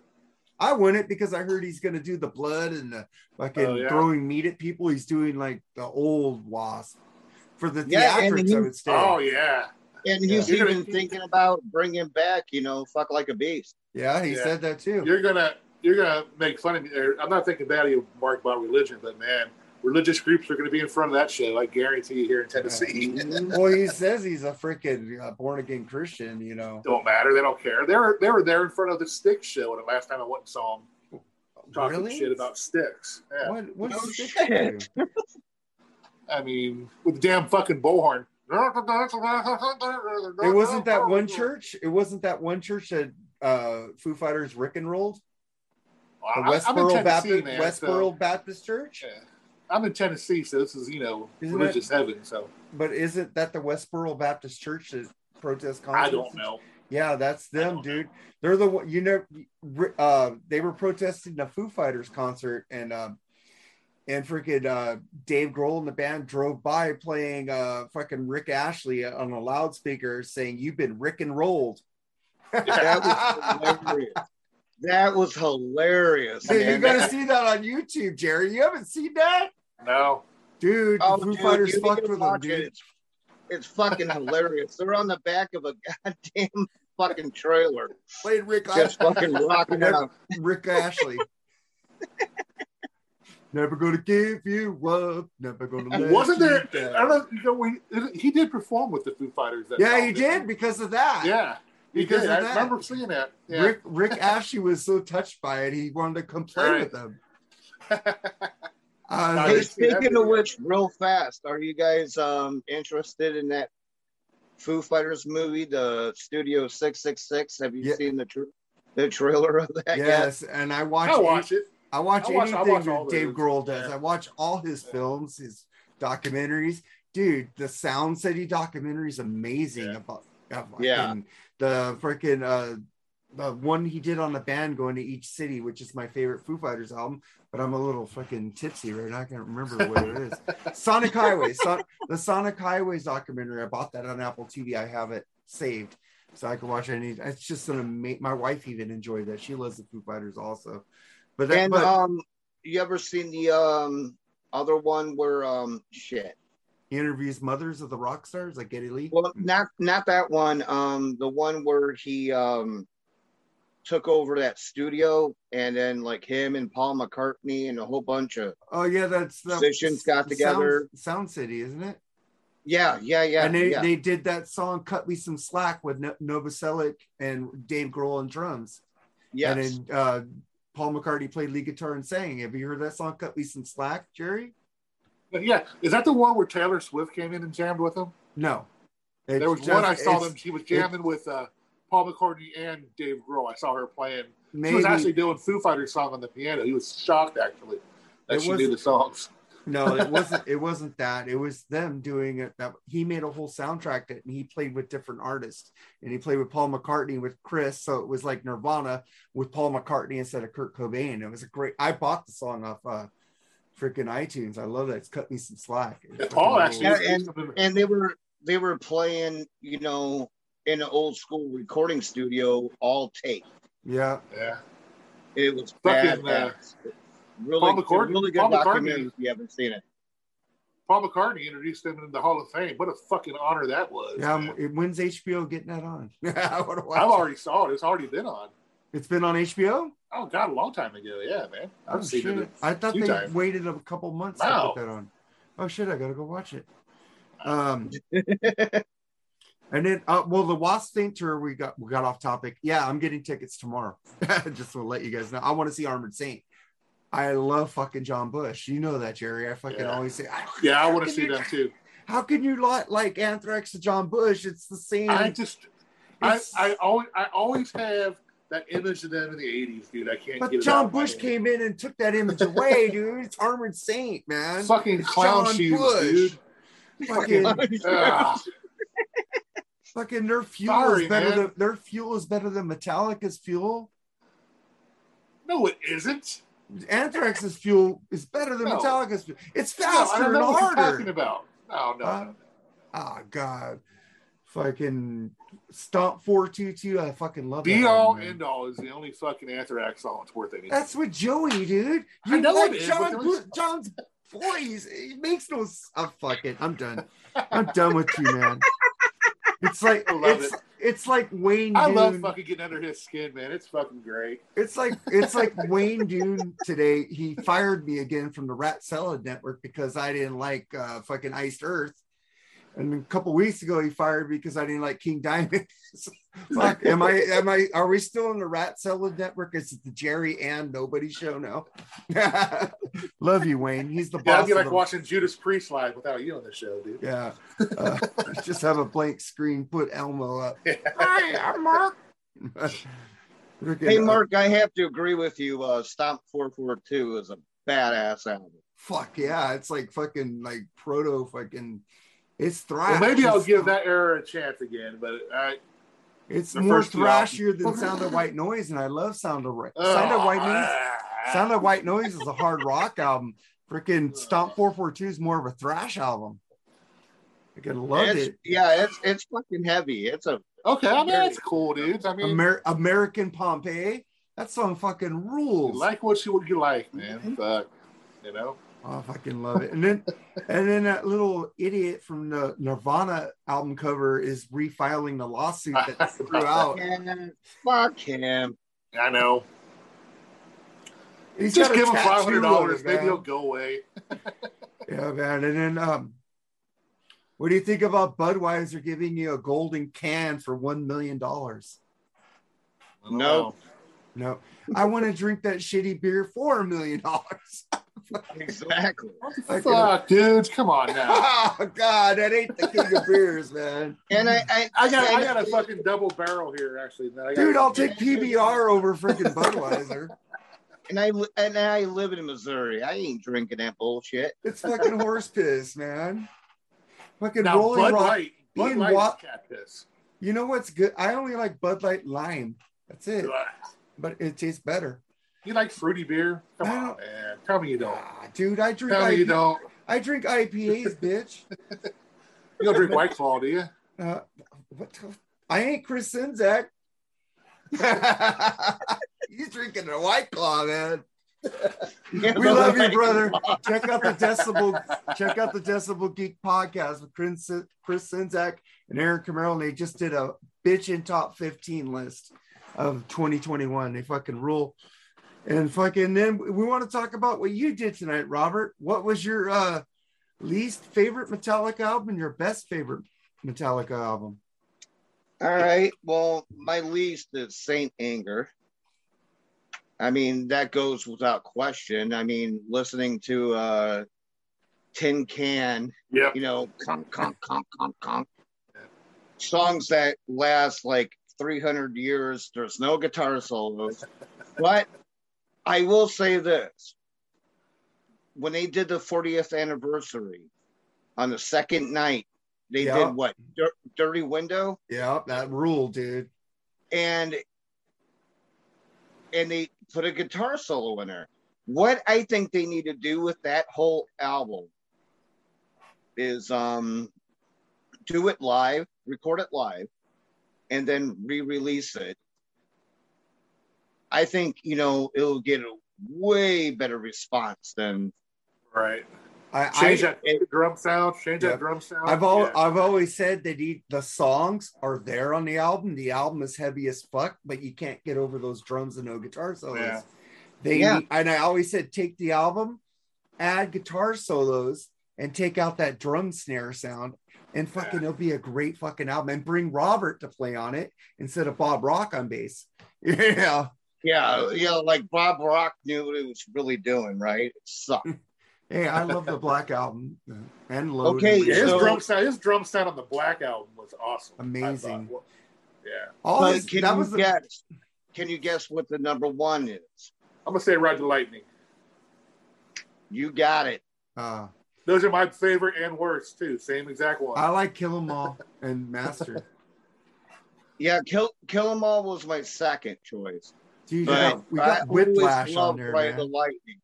I wouldn't because I heard he's gonna do the blood and the fucking Oh, yeah. throwing meat at people. He's doing like the old wasp for the Yeah, theatrics. he- I would say. oh yeah, And he's Yeah. even thinking about bringing back, you know, fuck like a beast. yeah, he Yeah. said that too. you're gonna you're gonna make fun of me. I'm not thinking bad of you, Mark, about religion, but man, religious groups are gonna be in front of that show. I guarantee you here in Tennessee. well, he says he's a freaking uh, born again Christian. You know, don't matter. They don't care. They were they were there in front of the Styx show the last time I went and saw them talking really? shit about Styx. Yeah. What? What? No Stick shit. I mean, with the damn fucking bullhorn. It wasn't that one church. It wasn't that one church that uh Foo Fighters Rick and rolled. The I- I'm in Westboro Baptist man, Westboro so- Baptist Church. Yeah. I'm in Tennessee, so this is you know Isn't religious heaven. So But isn't that the Westboro Baptist Church that protest I don't know. Yeah, that's them, don't dude. They're the one you know. Uh, they were protesting the Foo Fighters concert, and um, and freaking uh, Dave Grohl and the band drove by playing uh, fucking Rick Astley on a loudspeaker, saying, "You've been Rick and rolled." That was hilarious. That was hilarious. Dude, you man. got to see that on YouTube, Jerry. You haven't seen that, No, dude. Oh, the Foo dude, Fighters you fucked with them, watch it. dude. It's, it's fucking hilarious. They're on the back of a goddamn fucking trailer, Played Rick just Astley. fucking rocking out. Rick Astley. Never gonna give you up. Never gonna let wasn't you there? down. I don't know. You know, we, he did perform with the Foo Fighters. That Yeah, he didn't because of that. Yeah, Because of I that. remember seeing that. Yeah. Rick Rick Astley was so touched by it, he wanted to come play Right. with them. I Uh, Hey, didn't see that speaking of which, real fast, are you guys um interested in that Foo Fighters movie, the Studio Six Six Six? Have you Yeah. seen the tr- the trailer of that yet? yes, and I watch. I'll watch it. I watch I'll watch- I'll anything watch that Dave those. Grohl does. Yeah. I watch all his Yeah. films, his documentaries. Dude, the Sound City documentary is amazing Yeah. about about Yeah. fucking- the freaking uh the one he did on the band going to each city, which is my favorite Foo Fighters album, but I'm a little fucking tipsy right now. I can't remember what it is. Sonic Highways, Son- the Sonic Highways documentary. I bought that on Apple TV. I have it saved so I can watch any. It's just an amazing. My wife even enjoyed that. She loves the Foo Fighters also. But that, And but um, you ever seen the um other one where um shit? he interviews mothers of the rock stars like Geddy Lee. Well, not not that one. Um, the one where he um took over that studio, and then like him and Paul McCartney and a whole bunch of Oh yeah, that's the Musicians got together. Sound, Sound City, isn't it? yeah, yeah, yeah, and they, yeah. they did that song "Cut Me Some Slack" with no- Novoselic and Dave Grohl on drums. Yeah, And then uh, Paul McCartney played lead guitar and sang. Have you heard that song "Cut Me Some Slack," Jerry? Yeah, is that the one where Taylor Swift came in and jammed with him? No. there was just- one I saw them. She was jamming with uh, Paul McCartney and Dave Grohl. I saw her playing. She was actually doing Foo Fighters song on the piano. He was shocked actually that It she knew the songs. No, it wasn't. It wasn't that. It was them doing it. That he made a whole soundtrack that and he played with different artists, and he played with Paul McCartney with Chris. So it was like Nirvana with Paul McCartney instead of Kurt Cobain. It was a great. I bought the song off uh, freaking iTunes. I love that. It's cut me some slack. Paul actually, Yeah, and- and they were they were playing, you know, in an old school recording studio, all tape. Yeah, yeah, It was bad. uh, really, Paul McCartney- really good Paul McCartney- documentary if you haven't seen it. Paul McCartney introduced him into the Hall of Fame. What a fucking honor that was. yeah. man. When's HBO getting that on? I wanna watch I've it. already saw it. It's already been on. It's been on HBO. Oh God, a long time ago. Yeah, man. I've Oh, seen shit. it. I thought they times. waited a couple months Wow. to put that on. Oh shit! I gotta go watch it. Um, and then, uh, well, the Wasp thing tour we got we got off topic. Yeah, I'm getting tickets tomorrow. Just to let you guys know, I want to see Armored Saint. I love fucking John Bush. You know that, Jerry. I fucking Yeah. always say, I- Yeah, I want to see you- them too. How can you like like Anthrax to John Bush? It's the same. I just, I, I always, I always have that image of them in the '80s, dude. I can't but John Bush came in and took that image away, dude. It's Armored Saint, man. Fucking It's clown John shoes, Bush. dude. Fucking, Ugh. fucking their fuel Sorry, is better man. than their fuel is better than Metallica's fuel. no, it isn't. Anthrax's fuel is better than No. Metallica's fuel. It's No, I faster don't and know what you're talking about. No, no, Huh? no. Oh god. Fucking Stomp 422. I fucking love Be all end all is the only fucking Anthrax song that's worth anything. That's what Joey, dude. I You know like it is, John but there was- John's voice. It makes no I'm fucking I'm done. I'm done with you, man. It's like I love it's it. it's like Wayne I love fucking getting under his skin, man. It's fucking great. It's like it's like Wayne Dune today. He fired me again from the Rat Salad Network because I didn't like uh, fucking Iced Earth. And a couple weeks ago, he fired me because I didn't like King Diamond. Fuck, am I? Am I? Are we still on the Rat Salad Network? Is it the Jerry and Nobody show now? Love you, Wayne. He's the Yeah, boss. I'd be of like the- watching Judas Priest live without you on the show, dude. yeah. Uh, just have a blank screen. Put Elmo up. Hi, I'm Mark. Hey, Mark, I have to agree with you. Uh, Stomp 442 is a badass album. fuck yeah it's like fucking like proto fucking it's thrash Well, maybe I'll It's- give that era a chance again, but I. it's the more first two thrashier than sound of white noise and i love sound of White. sound of white noise Ah. sound of white noise is a hard rock album freaking stomp 442 is more of a thrash album i can love it Yeah, it's it's fucking heavy. It's a Okay, I mean that's cool, dudes. I mean, Amer- american pompeii that song fucking you rules like what you what you like, man. Fuck, you know. Oh, I fucking love it. And then and then that little idiot from the Nirvana album cover is refiling the lawsuit that threw out. fuck him. I know. He's Just give him five hundred dollars, maybe he'll go away. Yeah, man. And then um what do you think about Budweiser giving you a golden can for one million dollars? No. No, I want to drink that shitty beer for a million dollars. Exactly. Fucking- Fuck, dudes, come on now. Oh God, that ain't the king of beers, man. And I, I, I got I got a fucking double barrel here, actually. that I got- Dude, I'll take PBR over freaking Budweiser. and I and I live in Missouri. I ain't drinking that bullshit. It's fucking horse piss, man. Fucking now Rolling Bud Rock. Light. Bud Light is Watt- cat piss. You know what's good? I only like Bud Light Lime. That's it. Ugh. But it tastes better. You like fruity beer? Come on, don't- man. Tell me you don't. Ah, dude, I drink Tell me you don't. I drink IPAs, bitch. You don't drink White Claw, do you? Uh, what the- I ain't Chris Czynszak. He's drinking a white claw, man. We love you, brother. Check out the Decibel. Check out the Decibel Geek podcast with Chris, Chris Czynszak and Aaron Camaro. And they just did a bitch in top 15 list of 2021. They fucking rule. And fucking then we want to talk about what you did tonight, Robert. What was your uh least favorite Metallica album and your best favorite Metallica album? All right. Well, my least is Saint Anger. I mean, that goes without question. I mean, listening to uh Tin Can, Yeah. you know, conk, conk, conk, conk, conk. Songs that last like 300 years. There's no guitar solos. but I will say this when they did the 40th anniversary on the second night, they Yeah. did what? Dir- Dirty Window, Yeah, that rule, dude. and and they put a guitar solo in there. What I think they need to do with that whole album is um do it live, record it live, and then re-release it. I think you know it'll get a way better response than Right. I, Change I that drum sound. Change Yep. that drum sound. I've al- Yeah. I've always said that he, the songs are there on the album. The album is heavy as fuck, but you can't get over those drums and no guitar solos. Yeah. They Yeah. and I always said take the album, add guitar solos, and take out that drum snare sound, and fucking it'll be a great fucking album. And bring Robert to play on it instead of Bob Rock on bass. Yeah. Yeah, you know, like Bob Rock knew what he was really doing, right? It sucked. Hey, I love the Black album and Load. Okay, and Yeah, his So- drum sound. His drum sound on the Black album was awesome. Amazing. thought. Yeah, all But his, can that you was the, guess? Can you guess what the number one is? I'm gonna say Ride the Lightning. You got it. uh, Those are my favorite and worst too. Same exact one. I like Kill 'Em All and Master. Yeah, Kill Kill 'Em All was my second choice. Dude, But yeah, we I got always Whiplash on loved there, Ride the. Lightning.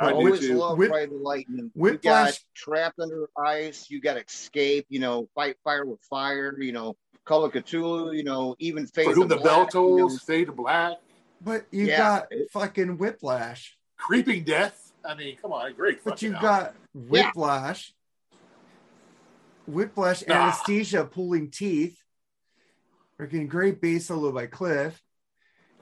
I I always too. love Whip- Ride the Lightning. Whiplash- You got Trapped Under Ice. You got Escape. You know, Fight Fire with Fire. You know, Call of Cthulhu. You know, even Fade For to whom the bell Black, you know. tolls, Fade to Black, But you Yeah. got fucking Whiplash. Creeping Death. I mean, come on, great. But you album. got Whiplash. Whiplash, Nah. anesthesia, pulling teeth. Freaking great bass solo by Cliff.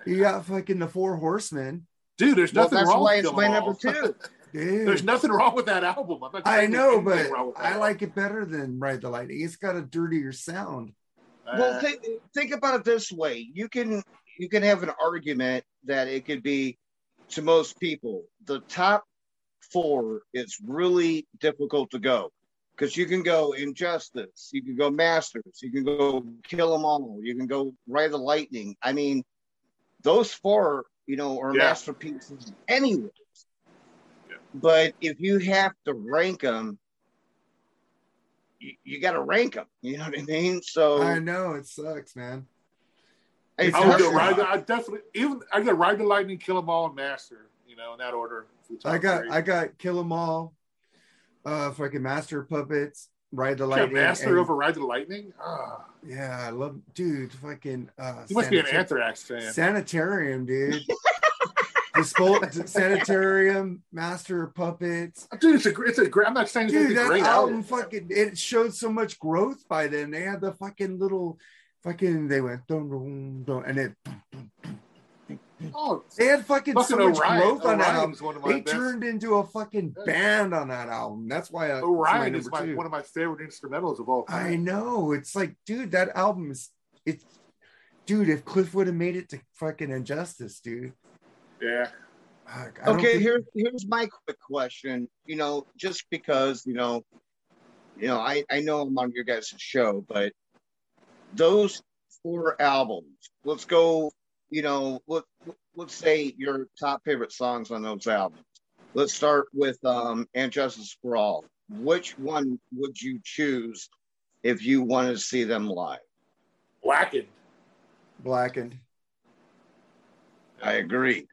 You got fucking the Four Horsemen. dude. There's Well, nothing that's wrong why with it's Kill my 'Em number two. Dude. There's nothing wrong with that album. I'm not I know, but wrong with that I like it better than Ride the Lightning. It's got a dirtier sound. Well, Uh, think think about it this way: you can you can have an argument that it could be to most people the top four is really difficult to go because you can go Injustice, you can go Masters, you can go Kill 'Em All, you can go Ride the Lightning. I mean, those four, you know, are Yeah. masterpieces anyway. Yeah. But if you have to rank them, you, you got to rank them. You know what I mean? So I know it sucks, man. I would hard go ride. The, I definitely even I got ride the lightning, kill them all, and master. You know, in that order. for the top I got three. I got Kill 'Em All, uh fucking Master Puppets, Ride the Lightning. master and- over ride the lightning. Ah, Yeah, I love dude, fucking uh you must be an Anthrax fan. Sanitarium, dude. Dispo- Sanitarium, Master of Puppets. Dude, it's a it's a great. I'm not saying it's Dude, a that great album fucking it showed so much growth by then. They had the fucking little fucking they went dun, dun, and it Oh, they had fucking, fucking so much Orion. growth on that album. One of my They best. turned into a fucking band on that album. That's why uh, I, Orion it's is my my two. one of my favorite instrumentals of all time. I know. It's like, dude, that album is it's dude, if Cliff would have made it to fucking injustice, dude. Yeah. Fuck, Okay, think- here, here's my quick question. You know, just because you know, you know, I I know I'm on your guys' show, but those four albums. Let's go. You know, let let's say your top favorite songs on those albums. Let's start with um and Justice for All. Which one would you choose if you wanted to see them live? Blackened. blackened. I agree.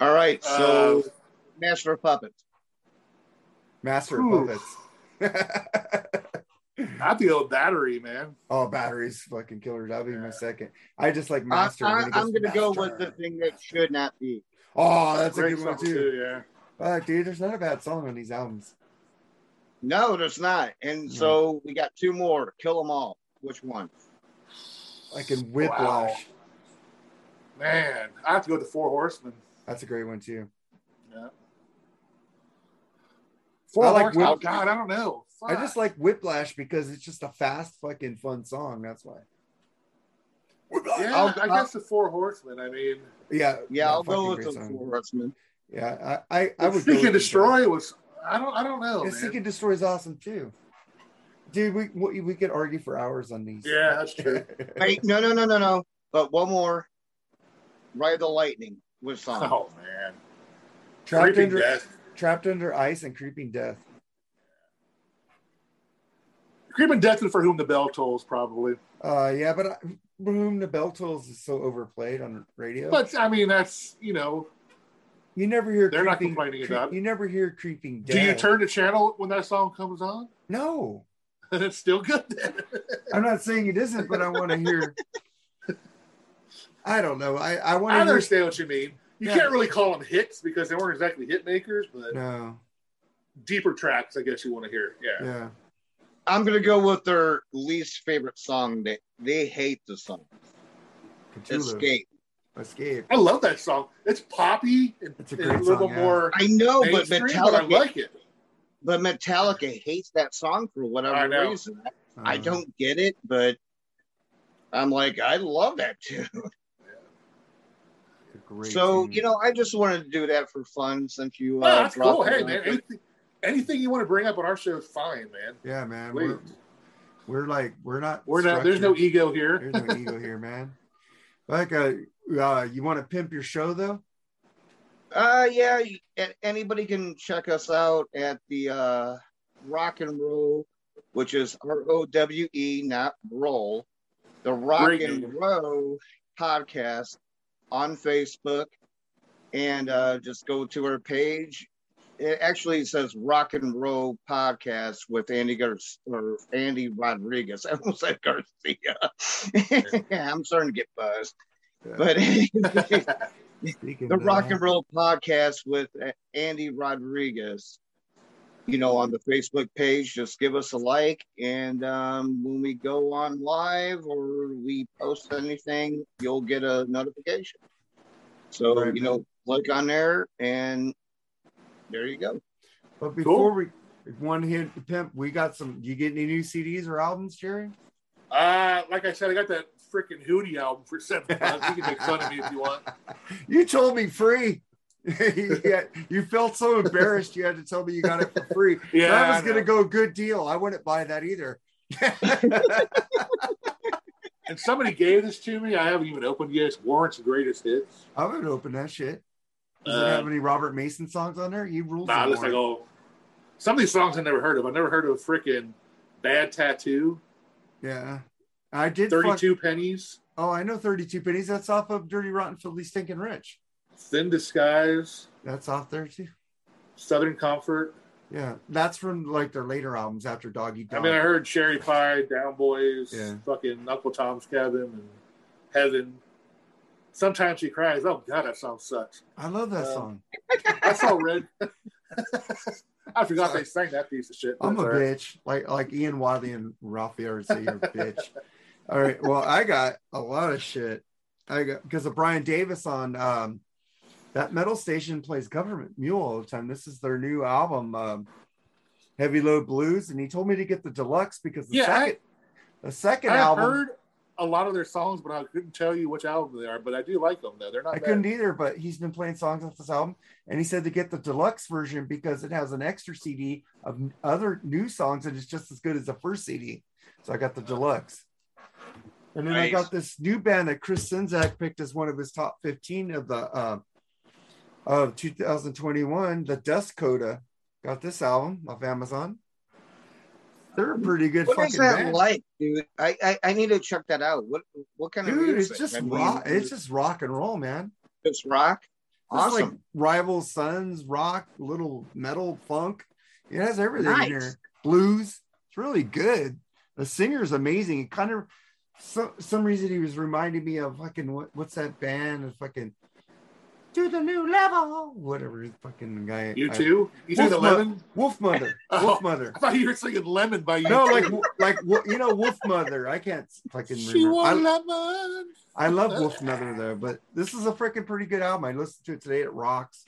All right, so Uh, Master of Puppets. Master Ooh. of Puppets. Not the old battery, man. oh, batteries fucking killer. That'll be my second. I just like I, Master. I, when it goes, I'm going to go with the thing that should not be. Oh, that's a good one song, too. Yeah. Fuck, dude, there's not a bad song on these albums. No, there's not. And No. so we got two more. Kill them all. Which one? Like in Whiplash. Man, I have to go with the Four Horsemen. That's a great one too. Yeah. Four I like Horsemen. Oh God, I don't know. I just like Whiplash because it's just a fast, fucking fun song. That's why. Yeah, I'll- I uh, guess the Four Horsemen. I mean, Yeah. Yeah, I'll fucking go with the song. Four Horsemen. Yeah, I, I, I would. go Seek and the- Destroy was. I don't. I don't know. Yeah, man. Seek and Destroy is awesome too. Dude, we we we could argue for hours on these. Yeah, that's true. Wait, no, no, no, no, no. But one more. Ride the Lightning. Which song? Oh man, Trapped Creeping under Death. Trapped Under Ice and Creeping Death. Creeping Death and For Whom the Bell Tolls, probably. Uh, yeah, but I, For Whom the Bell Tolls is so overplayed on radio. But I mean, that's you know, you never hear. They're not creeping, complaining cre- about it. You never hear Creeping Death. do you turn the channel when that song comes on? No, And it's still good. Then. I'm not saying it isn't, but I want to hear. I don't know. I I want I to hear. understand what you mean. You Yeah. can't really call them hits because they weren't exactly hit makers, but No, deeper tracks, I guess you want to hear. Yeah. yeah. I'm gonna go with their least favorite song. They they hate the song. Cthulhu. Escape. Escape. I love that song. It's poppy and, It's a and great a little song, yeah. more I know, but mainstream, but I like it. but Metallica hates that song for I whatever know. reason. I Uh, don't get it, but I'm like, I love that tune. it's a great So tune. you know, I just wanted to do that for fun since you. No, Uh, that's cool. Hey, man, anything, anything you want to bring up on our show is fine, man. Yeah, man. We're, we're like we're not. We're not. There's no ego here. There's no ego here, man. Like, uh, uh, you want to pimp your show though? Uh, yeah. Anybody can check us out at the uh, Rock and Rowe, which is R O W E, not roll. The Rock Great and. Rowe podcast on Facebook, and uh, just go to our page. It actually says Rock and Rowe Podcast with Andy Gar- or Andy Rodriguez. I almost said Garcia. I'm starting to get buzzed, Yeah. but. The Rock and Rowe Podcast with Andy Rodriguez. You know, on the Facebook page, just give us a like, and um, when we go on live or we post anything, you'll get a notification. So Right, you know, click on there, and there you go. But before we one hit pimp, we got some. You get any new CDs or albums, Jerry? Uh, like I said, I got that freaking Hootie album for seven bucks. You can make fun of me if you want. You told me free. yeah, you felt so embarrassed. You had to tell me you got it for free. Yeah, that was gonna go good deal. I wouldn't buy that either. And somebody gave this to me. I haven't even opened yet. It's Warrant's greatest hits. I would open that shit. Does it Uh, have any Robert Mason songs on there? He rules. Nah, looks like oh, some of these songs I never heard of. I never heard of freaking Bad Tattoo, yeah. I did. Thirty fuck- Pennies, oh, I know 32 pennies. That's off of Dirty Rotten Filthy Stinking Rich. Thin Disguise, That's off there too. Southern Comfort. Yeah, that's from like their later albums after Doggy Dog. I mean, I heard Cherry Pie, Down Boys, Yeah. fucking Uncle Tom's Cabin, and Heaven. Sometimes she cries. Oh God, that song sucks. I love that Um, song. I saw Red. I forgot they sang that piece of shit. I'm a That's right. bitch, like like Ian Wadley and Raphael would say, "You're a bitch." All right. Well, I got a lot of shit. I got because of Brian Davis on um, that metal station plays Government Mule all the time. This is their new album, um, Heavy Load Blues, and he told me to get the deluxe because the Yeah, I- second the second I album heard a lot of their songs, but I couldn't tell you which album they are. But I do like them though. They're not. I bad. couldn't either, but he's been playing songs off this album, and he said to get the deluxe version because it has an extra CD of other new songs, and it's just as good as the first CD. So I got the deluxe. And then I got this new band that Chris Czynszak picked as one of his top 15 of the uh, of 2021, the Dust Coda. Got this album off Amazon. They're a pretty good What fucking is that band. like, dude? I, I I need to check that out. What what kind of Dude, it's just I mean, rock. It's just rock and roll, man. it's rock. It's Awesome. like rival sons, rock, little metal, funk. It has everything Nice. in here. Blues. It's really good. The singer's amazing. It kind of some some reason he was reminding me of fucking what, what's that band? Of fucking to the new level. Whatever the fucking guy. You too. You Wolf the lemon? Wolf Mother. Oh. Wolf Mother. I thought you were singing lemon by you. No, like like you know Wolf Mother. I can't fucking she remember. want I, lemon. I love Wolf Mother though, but this is a freaking pretty good album. I listened to it today. It rocks.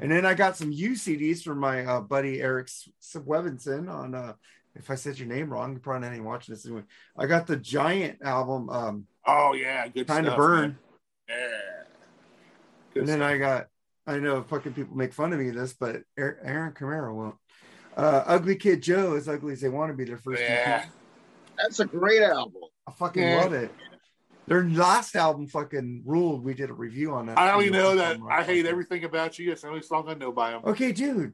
And then I got some U CDs from my uh, buddy Eric S- S- on. Uh, if I said your name wrong, you're probably not even watching this anyway. I got the Giant album, um, Oh yeah, good Time to Burn. man. Yeah. And then. I got. I know fucking people make fun of me of this, but Aaron Camaro won't. Uh, Ugly Kid Joe, as ugly as they want to be, their first. EP. yeah. That's a great album. I fucking Yeah. love it. Their last album fucking ruled. We did a review on that. I only know that I hate everything about you. It's the only song I know by them. Okay, dude.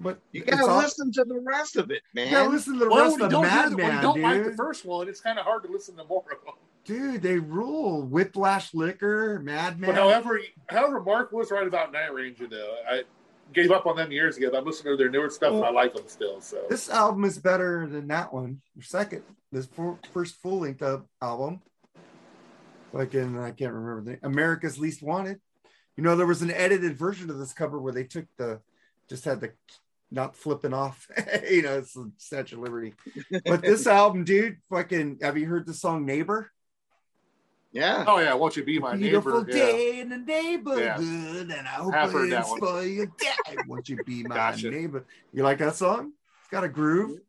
But You gotta all- listen to the rest of it, man. You gotta listen to the Well, rest of don't, the- Madman, when you don't like the first one, it's kind of hard to listen to more of them. Dude, they rule. Whiplash Liquor, Madman. But however, however, Mark was right about Night Ranger. Though I gave up on them years ago. but I'm listening to their newer stuff, and I like them still. So This album is better than that one. Your second, this fir- first full length album. Like in, I can't remember the America's Least Wanted. You know, there was an edited version of this cover where they took the, just had the, not flipping off. you know, it's the Statue of Liberty. But this album, dude, fucking, have you heard the song Neighbor? Yeah. oh yeah, won't you be my Beautiful neighbor? Yeah. day in the neighborhood, and I hope Have heard I that one. your day. Won't you be my Gotcha. neighbor? You like that song? It's got a groove.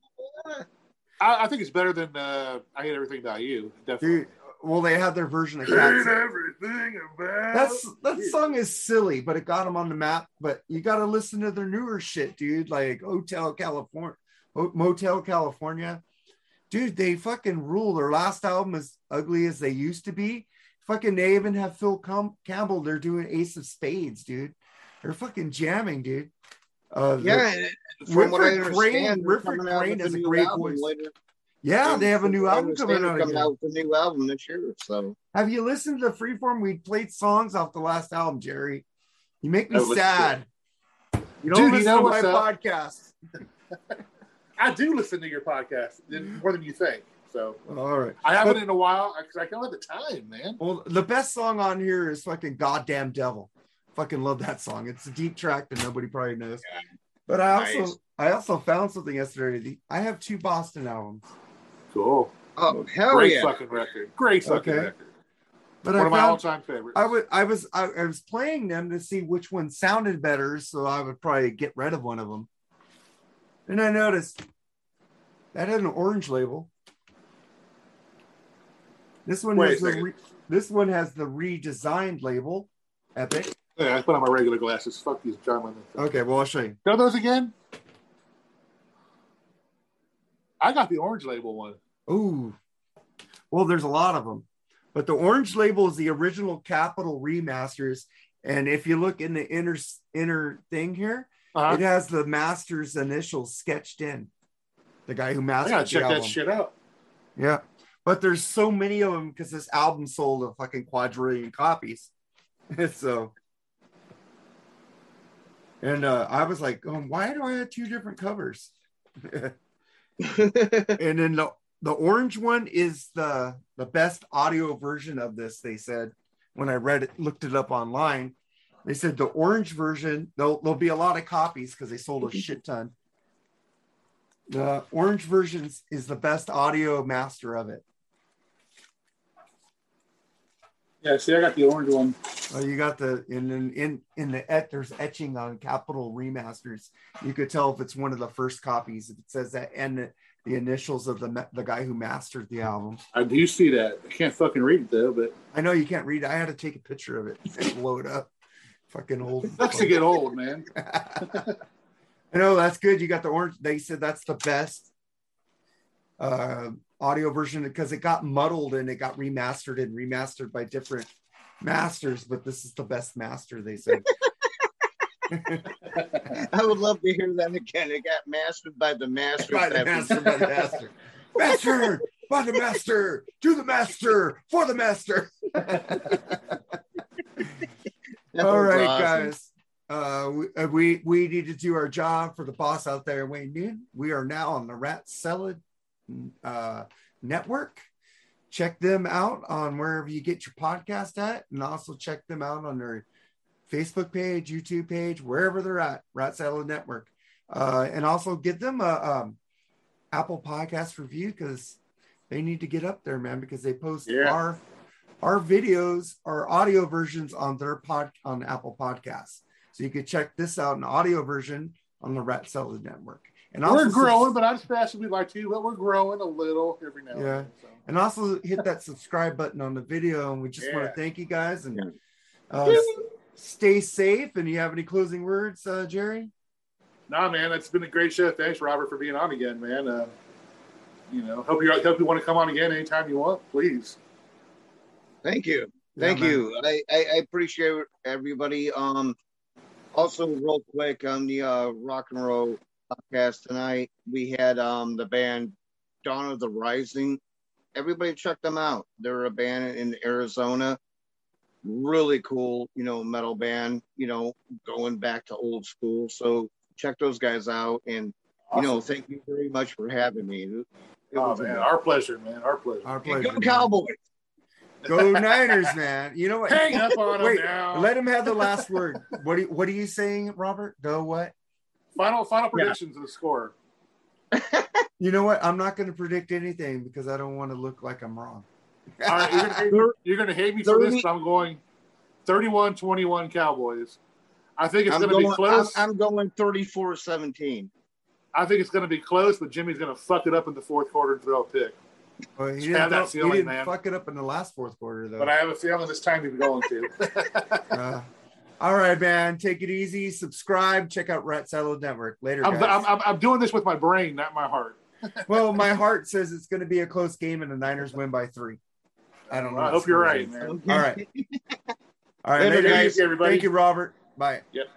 I, I think it's better than uh, I hate everything about you. Definitely. Dude, well, they have their version of Cats. everything about That's that song is silly, but it got them on the map. But you got to listen to their newer shit, dude. Like Hotel California, Motel California, dude. They fucking rule. Their last album is ugly as they used to be. Fucking, they even have Phil Com- Campbell. They're doing Ace of Spades, dude. They're fucking jamming, dude. Uh, Yeah. and From what I Whitfield Crane- understand, Whitfield Crane has a great voice. later. Yeah, they have a new album coming out. coming out with a new album this year. So Have you listened to Freeform? We played songs off the last album, Jerry. You make me I listened to sad. You don't Dude, you listen know to my up? podcast. I do listen to your podcast more than you think. So All right. I haven't But- in a while because I don't have the time, man. Well, the best song on here is fucking Goddamn Devil. Fucking love that song. It's a deep track that nobody probably knows. But I also Nice. I also found something yesterday. I have two Boston albums. Cool. oh hell Great yeah. fucking record. Great fucking Okay. record. But One I of my all-time favorites. I would I was I, I was playing them to see which one sounded better, so I would probably get rid of one of them. And I noticed that had an orange label. This one Wait has a the re, this one has the redesigned label. Epic. Yeah, I put on my regular glasses. Fuck these German. Okay, well I'll show you. Know those again? I got the orange label one. Ooh. Well, there's a lot of them. But the orange label is the original Capitol remasters. And if you look in the inner inner thing here, Uh-huh. it has the master's initials sketched in. The guy who mastered the check that shit out. Yeah. But there's so many of them because this album sold a fucking quadrillion copies. so and uh, I was like, oh, why do I have two different covers? and then the, the orange one is the the best audio version of this they said when i read it looked it up online. They said the orange version there'll, there'll be a lot of copies because they sold a shit ton. The orange version is the best audio master of it Yeah, see, I got the orange one. Oh, you got the in in in, in the et there's etching on Capitol remasters. You could tell if it's one of the first copies if it says that and the, the initials of the the guy who mastered the album. I do see that. I can't fucking read it though, but I know you can't read it. I had to take a picture of it and blow it up. Fucking old. it sucks to get old, man. I know that's good. You got the orange. They said that's the best uh, audio version because it got muddled and it got remastered and remastered by different masters. But this is the best master. They said. I would love to hear that again. It got mastered by the master. by the master, by the master, master, by the master, to the master, for the master. All right, guys. Uh, we, uh, we we need to do our job for the boss out there, Wayne Noon. We are now on the Rat Salad uh, network. Check them out on wherever you get your podcast at, and also check them out on their Facebook page, YouTube page, wherever they're at. Rat Salad Network, uh, and also give them a um, Apple Podcast review because they need to get up there, man. Because they post Yeah. our our videos, our audio versions on their pod on Apple Podcasts. So you could check this out, an audio version on the Rat Salad Network. And We're also growing, but not as fast as we'd like to. But we're growing a little every now and Yeah. then. So. and also hit that subscribe button on the video. And we just want to thank you guys and Yeah. uh, stay safe. And you have any closing words, uh, Jerry? Nah, man, it's been a great show. Thanks, Robert, for being on again, man. Uh, you know, hope you hope you want to come on again anytime you want, please. Thank you. Thank man. you. I, I, I appreciate everybody. Um, Also, real quick on the uh, rock and Rowe podcast tonight, we had um, the band Dawn of the Rising. Everybody check them out. They're a band in Arizona. Really cool, you know, metal band, you know, going back to old school. So check those guys out. And, you know, thank you very much for having me. It Oh was man, our pleasure, man. Our pleasure. Our pleasure. Go. Cowboys. Go Niners, man. You know what? Hang up on Wait, him now. let him have the last word. What are what are you saying, Robert? Go what? Final final predictions of the score. You know what? I'm not going to predict anything because I don't want to look like I'm wrong. All right, you're gonna hate me, you're gonna hate me for this. but I'm going 31-21 Cowboys. I think it's I'm going to be going, I'm, close. I'm going 34 17. I think it's going to be close, but Jimmy's going to fuck it up in the fourth quarter and throw a pick. Well, he didn't, have that throw- he feeling, didn't man. fuck it up in the last fourth quarter, though. But I have a feeling this time he's going to. Uh, all right, man. Take it easy. Subscribe. Check out Rat Salad Network. Later, I'm, guys. I'm, I'm, I'm doing this with my brain, not my heart. well, my heart says it's going to be a close game and the Niners win by three. I don't know. I hope you're right, man. All right. All right, Later, later, guys. guys. Everybody. Thank you, Robert. Bye. Yep.